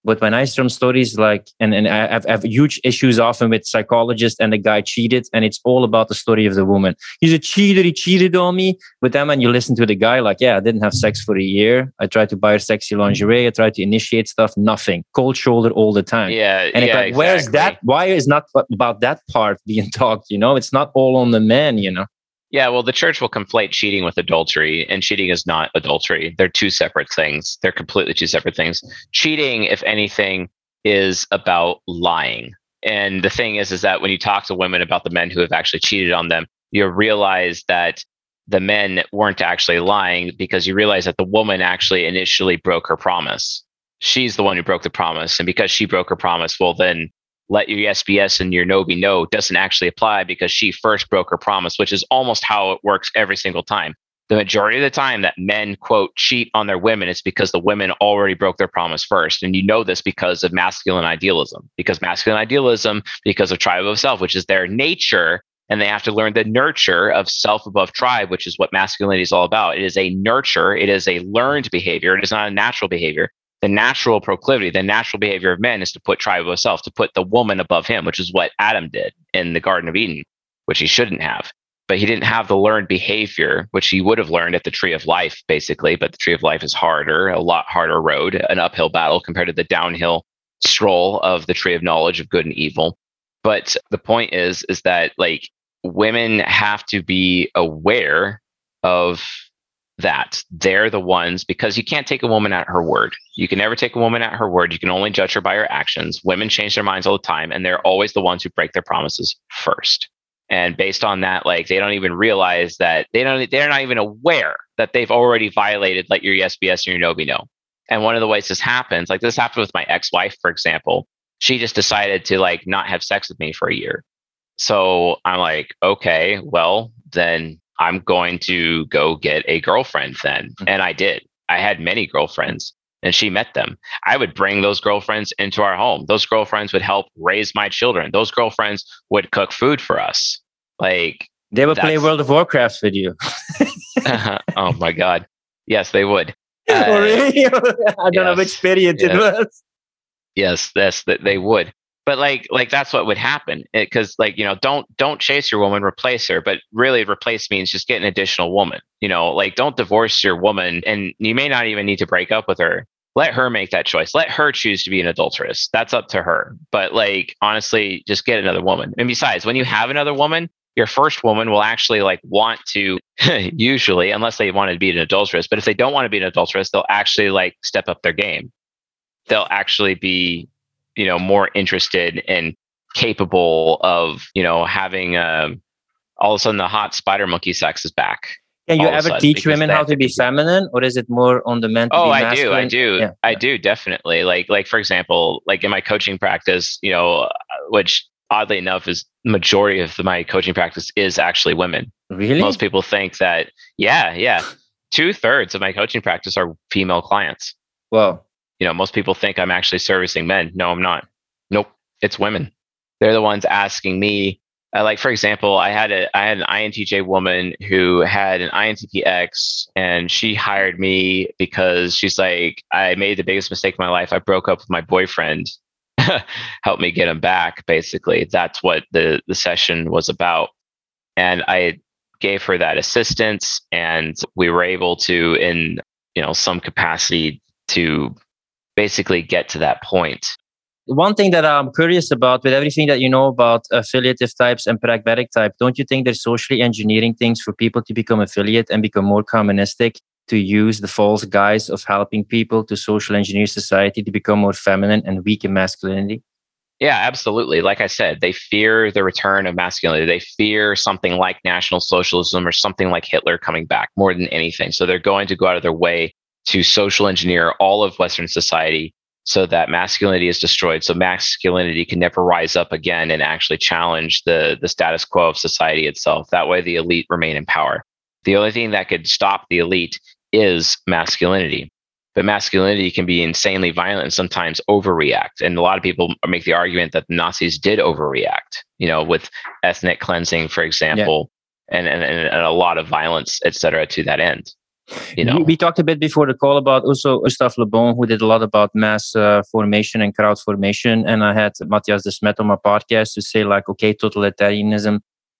But when I hear stories like, and, and I have, I have, huge issues often with psychologists and the guy cheated, and it's all about the story of the woman. He's a cheater, he cheated on me. But then when you listen to the guy, like, yeah, I didn't have sex for a year. I tried to buy her sexy lingerie. I tried to initiate stuff, nothing. Cold shoulder all the time. Yeah. And yeah, like, exactly. where's that? Why is not about that part being talked? You know, it's not all on the man, you know? Yeah, well, the church will conflate cheating with adultery, and cheating is not adultery. They're two separate things. They're completely two separate things. Cheating, if anything, is about lying. And the thing is, is that when you talk to women about the men who have actually cheated on them, you realize that the men weren't actually lying because you realize that the woman actually initially broke her promise. She's the one who broke the promise. And because she broke her promise, well, then let your yes and your no be no doesn't actually apply because she first broke her promise, which is almost how it works every single time. The majority of the time that men quote cheat on their women, it's because the women already broke their promise first. And you know this because of masculine idealism, because masculine idealism, because of tribe of self, which is their nature. And they have to learn the nurture of self above tribe, which is what masculinity is all about. It is a nurture, it is a learned behavior, it is not a natural behavior the natural proclivity, the natural behavior of men is to put tribe above self, to put the woman above him, which is what Adam did in the Garden of Eden, which he shouldn't have. But he didn't have the learned behavior, which he would have learned at the tree of life, basically. But the tree of life is harder, a lot harder road, an uphill battle compared to the downhill stroll of the tree of knowledge of good and evil. But the point is, is that like women have to be aware of that they're the ones because you can't take a woman at her word. You can never take a woman at her word. You can only judge her by her actions. Women change their minds all the time, and they're always the ones who break their promises first. And based on that, like they don't even realize that they don't they're not even aware that they've already violated like your yes be yes and your no be no. And one of the ways this happens, like this happened with my ex-wife, for example. She just decided to like not have sex with me for a year. So I'm like, okay, well, then I'm going to go get a girlfriend then. Mm-hmm. And I did. I had many girlfriends and she met them. I would bring those girlfriends into our home. Those girlfriends would help raise my children. Those girlfriends would cook food for us. Like they would play World of Warcraft with you. oh my God. Yes, they would. Uh, oh, really? I don't yes, know which period yes. it was. Yes, that's that they would but like like that's what would happen eh, because like you know don't don't chase your woman replace her but really replace means just get an additional woman you know like don't divorce your woman and you may not even need to break up with her. Let her make that choice. Let her choose to be an adulteress. That's up to her. But like honestly just get another woman. And besides when you have another woman your first woman will actually like want to usually unless they want to be an adulteress but if they don't want to be an adulteress they'll actually like step up their game. They'll actually be you know more interested and capable of you know having um, all of a sudden the hot spider monkey sex is back. Can you ever teach women how to be feminine, or is it more on the men? oh, I do, I do, yeah. I do definitely. Like, like for example, like in my coaching practice, you know, uh, which oddly enough, is majority of my coaching practice is actually women. Really? Most people think that, yeah, yeah, two thirds of my coaching practice are female clients. Well, You know, most people think I'm actually servicing men. No, I'm not. Nope, it's women. They're the ones asking me. Uh, like for example, I had a I had an INTJ woman who had an INTPX, and she hired me because she's like, I made the biggest mistake of my life. I broke up with my boyfriend. Help me get him back. Basically, that's what the the session was about. And I gave her that assistance, and we were able to, in you know some capacity, to basically get to that point. one thing that I'm curious about with everything that you know about affiliative types and pragmatic type, don't you think they're socially engineering things for people to become affiliate and become more communistic to use the false guise of helping people to social engineer society to become more feminine and weak in masculinity? Yeah, absolutely. Like I said, they fear the return of masculinity. They fear something like National Socialism or something like Hitler coming back more than anything. So they're going to go out of their way to social engineer all of Western society so that masculinity is destroyed. So masculinity can never rise up again and actually challenge the, the status quo of society itself. That way, the elite remain in power. The only thing that could stop the elite is masculinity. But masculinity can be insanely violent and sometimes overreact. And a lot of people make the argument that the Nazis did overreact, you know, with ethnic cleansing, for example, yeah. and, and, and a lot of violence, et cetera, to that end. You know, we, talked a bit before the call about also Gustave Le Bon, who did a lot about mass uh, formation and crowd formation. And I had Mattias Desmet on my podcast to say, like, okay, totalitarianism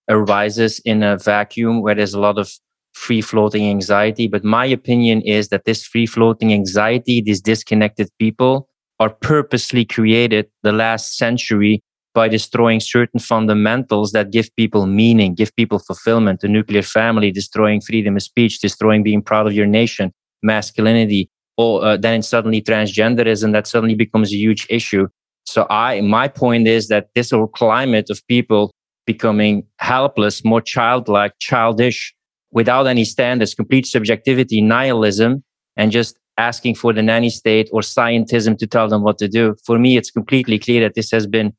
arises in a vacuum where there's a lot of free floating anxiety. But my opinion is that this free floating anxiety, these disconnected people, are purposely created the last century by destroying certain fundamentals that give people meaning, give people fulfillment, the nuclear family, destroying freedom of speech, destroying being proud of your nation, masculinity, or uh, then suddenly transgenderism that suddenly becomes a huge issue. So I, my point is that this whole climate of people becoming helpless, more childlike, childish, without any standards, complete subjectivity, nihilism, and just asking for the nanny state or scientism to tell them what to do. For me, it's completely clear that this has been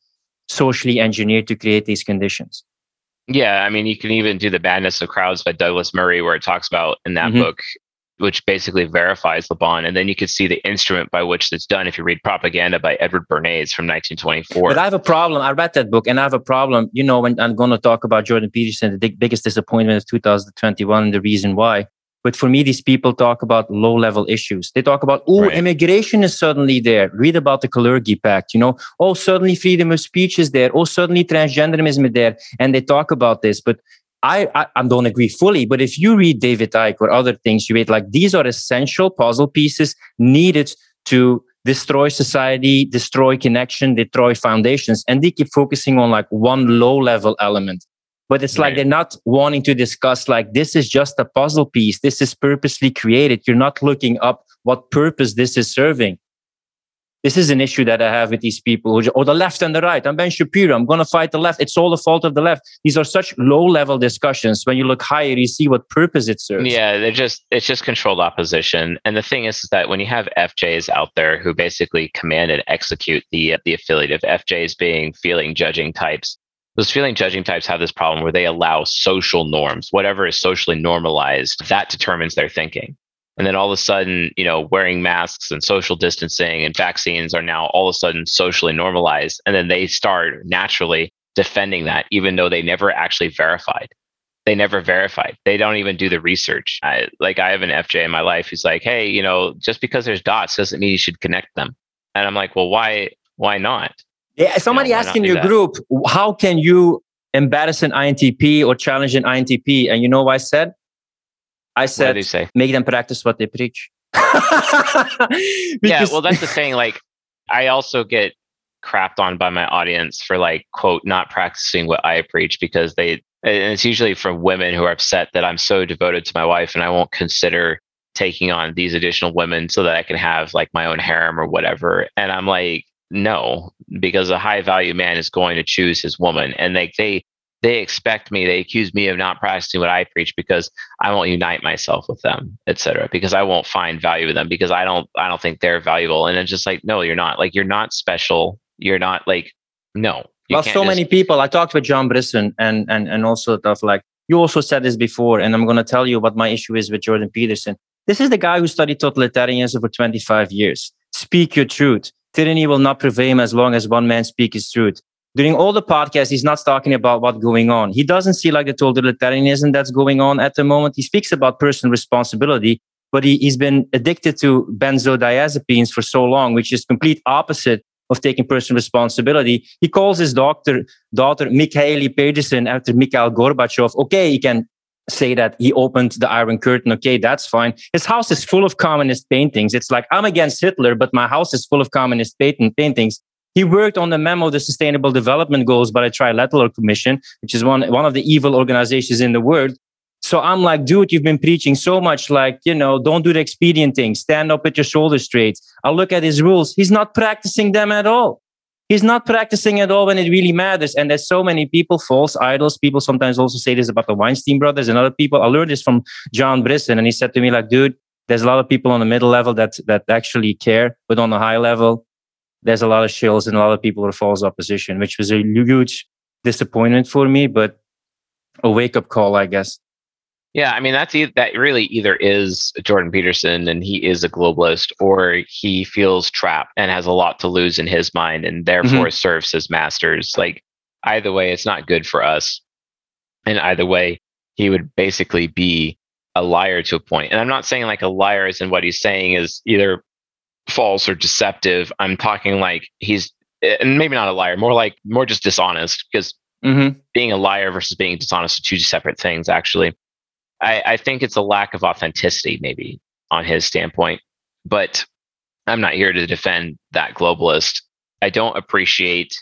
socially engineered to create these conditions. Yeah, I mean, you can even do the madness of crowds by Douglas Murray, where it talks about in that mm-hmm. book, which basically verifies Le Bon, and then you can see the instrument by which it's done if you read Propaganda by Edward Bernays from 1924. But I have a problem. I read that book, and I have a problem. You know, when I'm going to talk about Jordan Peterson, the big, biggest disappointment of 2021, and the reason why. But for me, these people talk about low level issues. They talk about, oh, right. immigration is suddenly there. Read about the Kalergi Pact, you know, oh, suddenly freedom of speech is there. Oh, suddenly transgenderism is there. And they talk about this. But I, I, I don't agree fully. But if you read David Icke or other things, you read like these are essential puzzle pieces needed to destroy society, destroy connection, destroy foundations. And they keep focusing on like one low level element but it's right. like they're not wanting to discuss like this is just a puzzle piece. This is purposely created. You're not looking up what purpose this is serving. This is an issue that i have with these people or oh, the left and the right. I'm ben shapiro. I'm going to fight the left. It's all the fault of the left. These are such low level discussions. When you look higher you see what purpose it serves. Yeah they're just it's just controlled opposition. And the thing is, is that when you have fjs out there who basically command and execute the the affiliative fjs being feeling judging types those feeling judging types have this problem where they allow social norms, whatever is socially normalized, that determines their thinking. And then all of a sudden, you know, wearing masks and social distancing and vaccines are now all of a sudden socially normalized. And then they start naturally defending that, even though they never actually verified. They never verified. They don't even do the research. I, like I have an FJ in my life who's like, hey, you know, just because there's dots doesn't mean you should connect them. And I'm like, well, why? Why not? Yeah, somebody know, asked in your that? group, how can you embarrass an INTP or challenge an INTP? And you know what I said? I said, say? make them practice what they preach. yeah, well, that's the thing. Like, I also get crapped on by my audience for like quote not practicing what I preach because they and it's usually from women who are upset that I'm so devoted to my wife and I won't consider taking on these additional women so that I can have like my own harem or whatever. And I'm like, no, because a high value man is going to choose his woman, and they they they expect me. They accuse me of not practicing what I preach because I won't unite myself with them, etc. Because I won't find value in them because I don't I don't think they're valuable. And it's just like no, you're not. Like you're not special. You're not like no, well, so just- many people. I talked with John Brisson and and and also stuff like you also said this before, and I'm going to tell you what my issue is with Jordan Peterson. This is the guy who studied totalitarianism for 25 years. Speak your truth. Tyranny will not prevail as long as one man speaks his truth. During all the podcasts, he's not talking about what's going on. He doesn't see like the totalitarianism that's going on at the moment. He speaks about personal responsibility, but he, he's been addicted to benzodiazepines for so long, which is complete opposite of taking personal responsibility. He calls his doctor, daughter Mikhaila Peterson after Mikhail Gorbachev. Okay, he can say that he opened the Iron Curtain. Okay, that's fine. His house is full of communist paintings. It's like I'm against Hitler, but my house is full of communist paint- paintings. He worked on the memo, the Sustainable Development Goals by the Trilateral Commission, which is one, one of the evil organizations in the world. So I'm like, dude, you've been preaching so much, like, you know, don't do the expedient thing, stand up with your shoulders straight. I look at his rules. He's not practicing them at all. He's not practicing at all when it really matters. And there's so many people, false idols. People sometimes also say this about the Weinstein brothers and other people. I learned this from John Brisson, and he said to me, like, dude, there's a lot of people on the middle level that that actually care, but on the high level, there's a lot of shills and a lot of people are false opposition, which was a huge disappointment for me, but a wake up call, I guess. Yeah, I mean that's e- that really either is Jordan Peterson and he is a globalist, or he feels trapped and has a lot to lose in his mind, and therefore serves his masters. Like either way, it's not good for us, and either way, he would basically be a liar to a point. And I'm not saying like a liar is in what he's saying is either false or deceptive. I'm talking like he's and maybe not a liar, more like more just dishonest because Mm-hmm. being a liar versus being dishonest are two separate things actually I, I think it's a lack of authenticity maybe on his standpoint but i'm not here to defend that globalist. I don't appreciate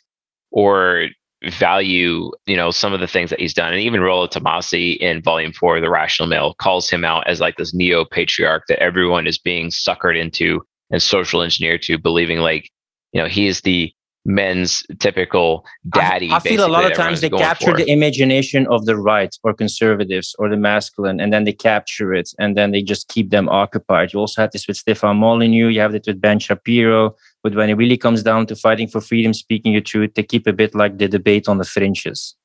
or value you know some of the things that he's done. And even Rollo Tomassi in volume four of the rational male calls him out as like this neo patriarch that everyone is being suckered into and social engineered to believing like you know he is the men's typical daddy I, I feel a lot of times they capture for. the imagination of the right or conservatives or the masculine, and then they capture it, and then they just keep them occupied. You also had this with Stefan Molyneux. You have it with Ben Shapiro. But when it really comes down to fighting for freedom, speaking your truth, they keep a bit like the debate on the fringes.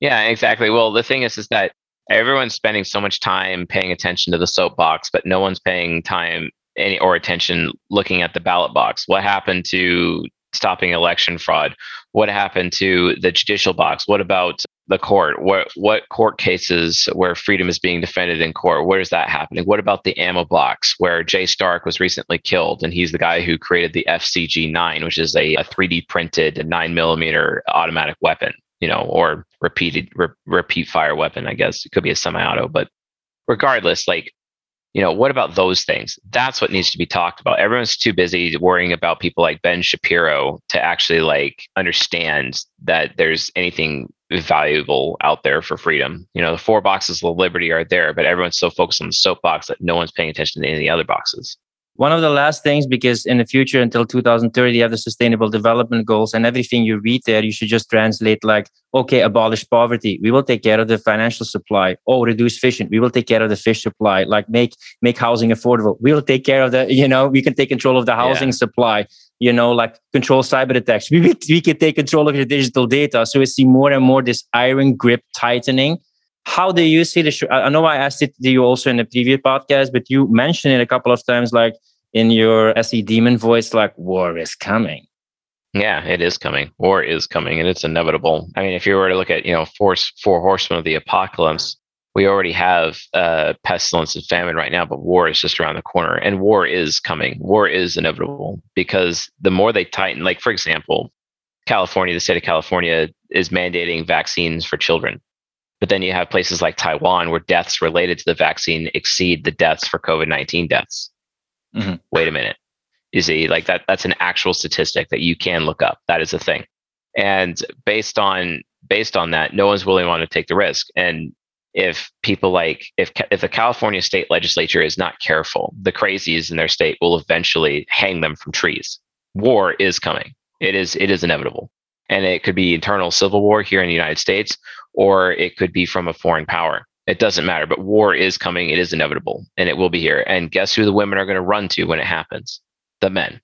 Yeah, exactly. Well, the thing is, is that everyone's spending so much time paying attention to the soapbox, but no one's paying time any or attention looking at the ballot box. What happened to stopping election fraud? What happened to the judicial box? What about the court? What what court cases where freedom is being defended in court? Where is that happening? What about the ammo box where Jay Stark was recently killed, and he's the guy who created the FCG9, which is a, a 3D printed nine millimeter automatic weapon, you know, or repeated re- repeat fire weapon. I guess it could be a semi-auto, but regardless, like you know, what about those things? That's what needs to be talked about. Everyone's too busy worrying about people like Ben Shapiro to actually like understand that there's anything valuable out there for freedom. You know, the four boxes of liberty are there, but everyone's so focused on the soapbox that no one's paying attention to any of the other boxes. One of the last things, because in the future until 2030, you have the sustainable development goals, and everything you read there, you should just translate like, okay, abolish poverty. We will take care of the financial supply. Oh, reduce fishing. We will take care of the fish supply. Like make make housing affordable. We will take care of the, you know, we can take control of the housing Yeah. supply. You know, like control cyber attacks. We we can take control of your digital data. So we see more and more this iron grip tightening how do you see the i know i asked it to you also in the previous podcast but you mentioned it a couple of times like in your se demon voice like war is coming Yeah, it is coming. War is coming, and it's inevitable. I mean, if you were to look at you know force four horsemen of the apocalypse, we already have uh, pestilence and famine right now, but war is just around the corner, and war is coming. War is inevitable because the more they tighten, like for example, California, the state of California is mandating vaccines for children. But then you have places like Taiwan where deaths related to the vaccine exceed the deaths for COVID 19 deaths. Mhm. Wait a minute. You see, like that, that's an actual statistic that you can look up. That is a thing. And based on based on that, no one's willing to want to take the risk. And if people like if if the California state legislature is not careful, the crazies in their state will eventually hang them from trees. War is coming. It is it is inevitable. And it could be internal civil war here in the United States, or it could be from a foreign power. It doesn't matter, but war is coming. It is inevitable, and it will be here. And guess who the women are going to run to when it happens? The men.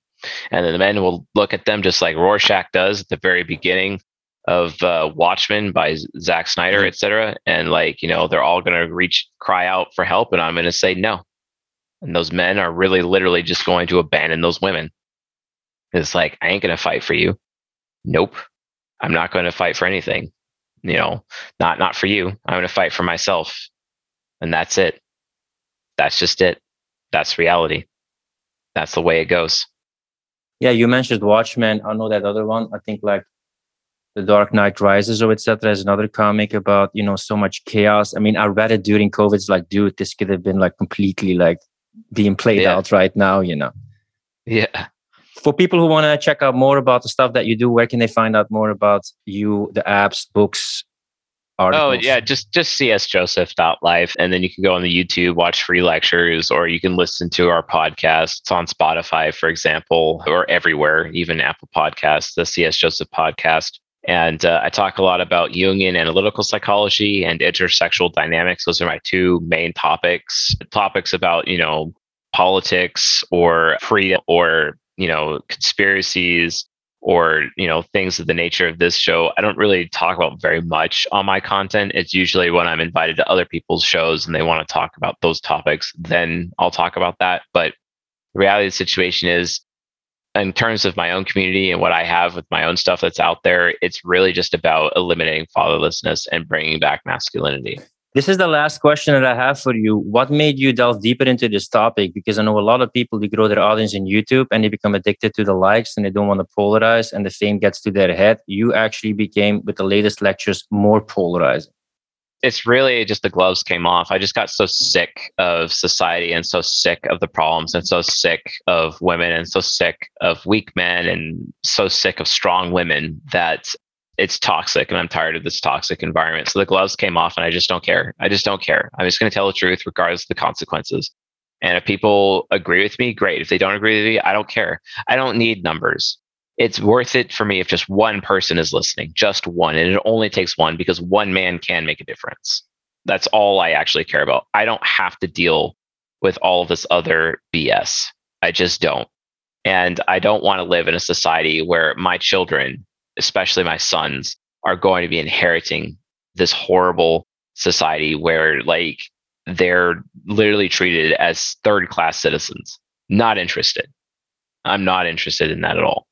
And then the men will look at them just like Rorschach does at the very beginning of uh, Watchmen by Zack Snyder, mm-hmm. etc. And like, you know, they're all going to reach, cry out for help, and I'm going to say no. And those men are really, literally just going to abandon those women. It's like, I ain't going to fight for you. Nope. I'm not going to fight for anything. You know, not not for you. I'm going to fight for myself, and that's it. That's just it. That's reality. That's the way it goes. Yeah, you mentioned Watchmen. I know that other one. I think like the Dark Knight Rises or etc. is another comic about you know so much chaos. I mean, I read it during COVID. It's like, dude, this could have been like completely like being played yeah. out right now. You know. Yeah. For people who want to check out more about the stuff that you do, where can they find out more about you, the apps, books, articles? Oh yeah, just just csjoseph.life, and then you can go on the YouTube, watch free lectures, or you can listen to our podcast. It's on Spotify, for example, or everywhere, even Apple Podcasts, the CS Joseph podcast. And uh, I talk a lot about Jungian analytical psychology and intersexual dynamics. Those are my two main topics. Topics about, you know, politics or freedom or, you know, conspiracies or, you know, things of the nature of this show. I don't really talk about very much on my content. It's usually when I'm invited to other people's shows and they want to talk about those topics, then I'll talk about that. But the reality of the situation is in terms of my own community and what I have with my own stuff that's out there, it's really just about eliminating fatherlessness and bringing back masculinity. This is the last question that I have for you. What made you delve deeper into this topic? Because I know a lot of people they grow their audience in YouTube and they become addicted to the likes and they don't want to polarize and the fame gets to their head. You actually became with the latest lectures more polarizing it's really just the gloves came off. I just got so sick of society and so sick of the problems and so sick of women and so sick of weak men and so sick of strong women that it's toxic and I'm tired of this toxic environment. So the gloves came off and I just don't care. I just don't care. I'm just going to tell the truth regardless of the consequences. And if people agree with me, great. If they don't agree with me, I don't care. I don't need numbers it's worth it for me if just one person is listening, just one. And it only takes one because one man can make a difference. That's all I actually care about. I don't have to deal with all of this other BS. I just don't. And I don't want to live in a society where my children, especially my sons, are going to be inheriting this horrible society where like they're literally treated as third class citizens. Not interested. I'm not interested in that at all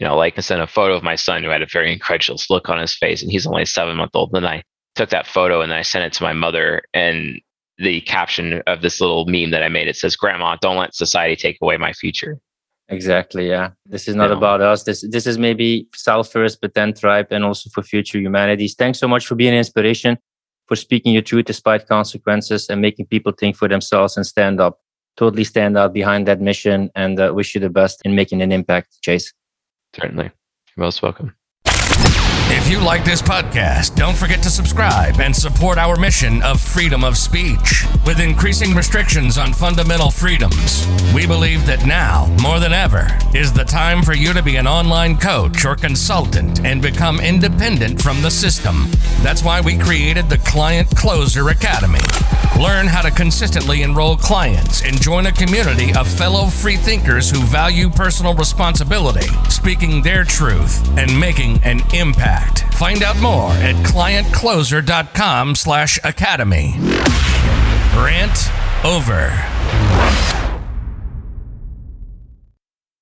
you know, like I sent a photo of my son who had a very incredulous look on his face, and he's only seven month old. And I took that photo and then I sent it to my mother. And the caption of this little meme that I made it says, "Grandma, don't let society take away my future." Exactly. Yeah. This is not know. about us. This this is maybe self first, but then tribe, and also for future humanities. Thanks so much for being an inspiration, for speaking your truth despite consequences, and making people think for themselves and stand up. Totally stand out behind that mission, and uh, wish you the best in making an impact, Chase. Certainly. You're most welcome. If you like this podcast, don't forget to subscribe and support our mission of freedom of speech. With increasing restrictions on fundamental freedoms, we believe that now, more than ever, is the time for you to be an online coach or consultant and become independent from the system. That's why we created the Client Closer Academy. Learn how to consistently enroll clients and join a community of fellow free thinkers who value personal responsibility, speaking their truth, and making an impact. Find out more at clientcloser.com slash academy. Rant over.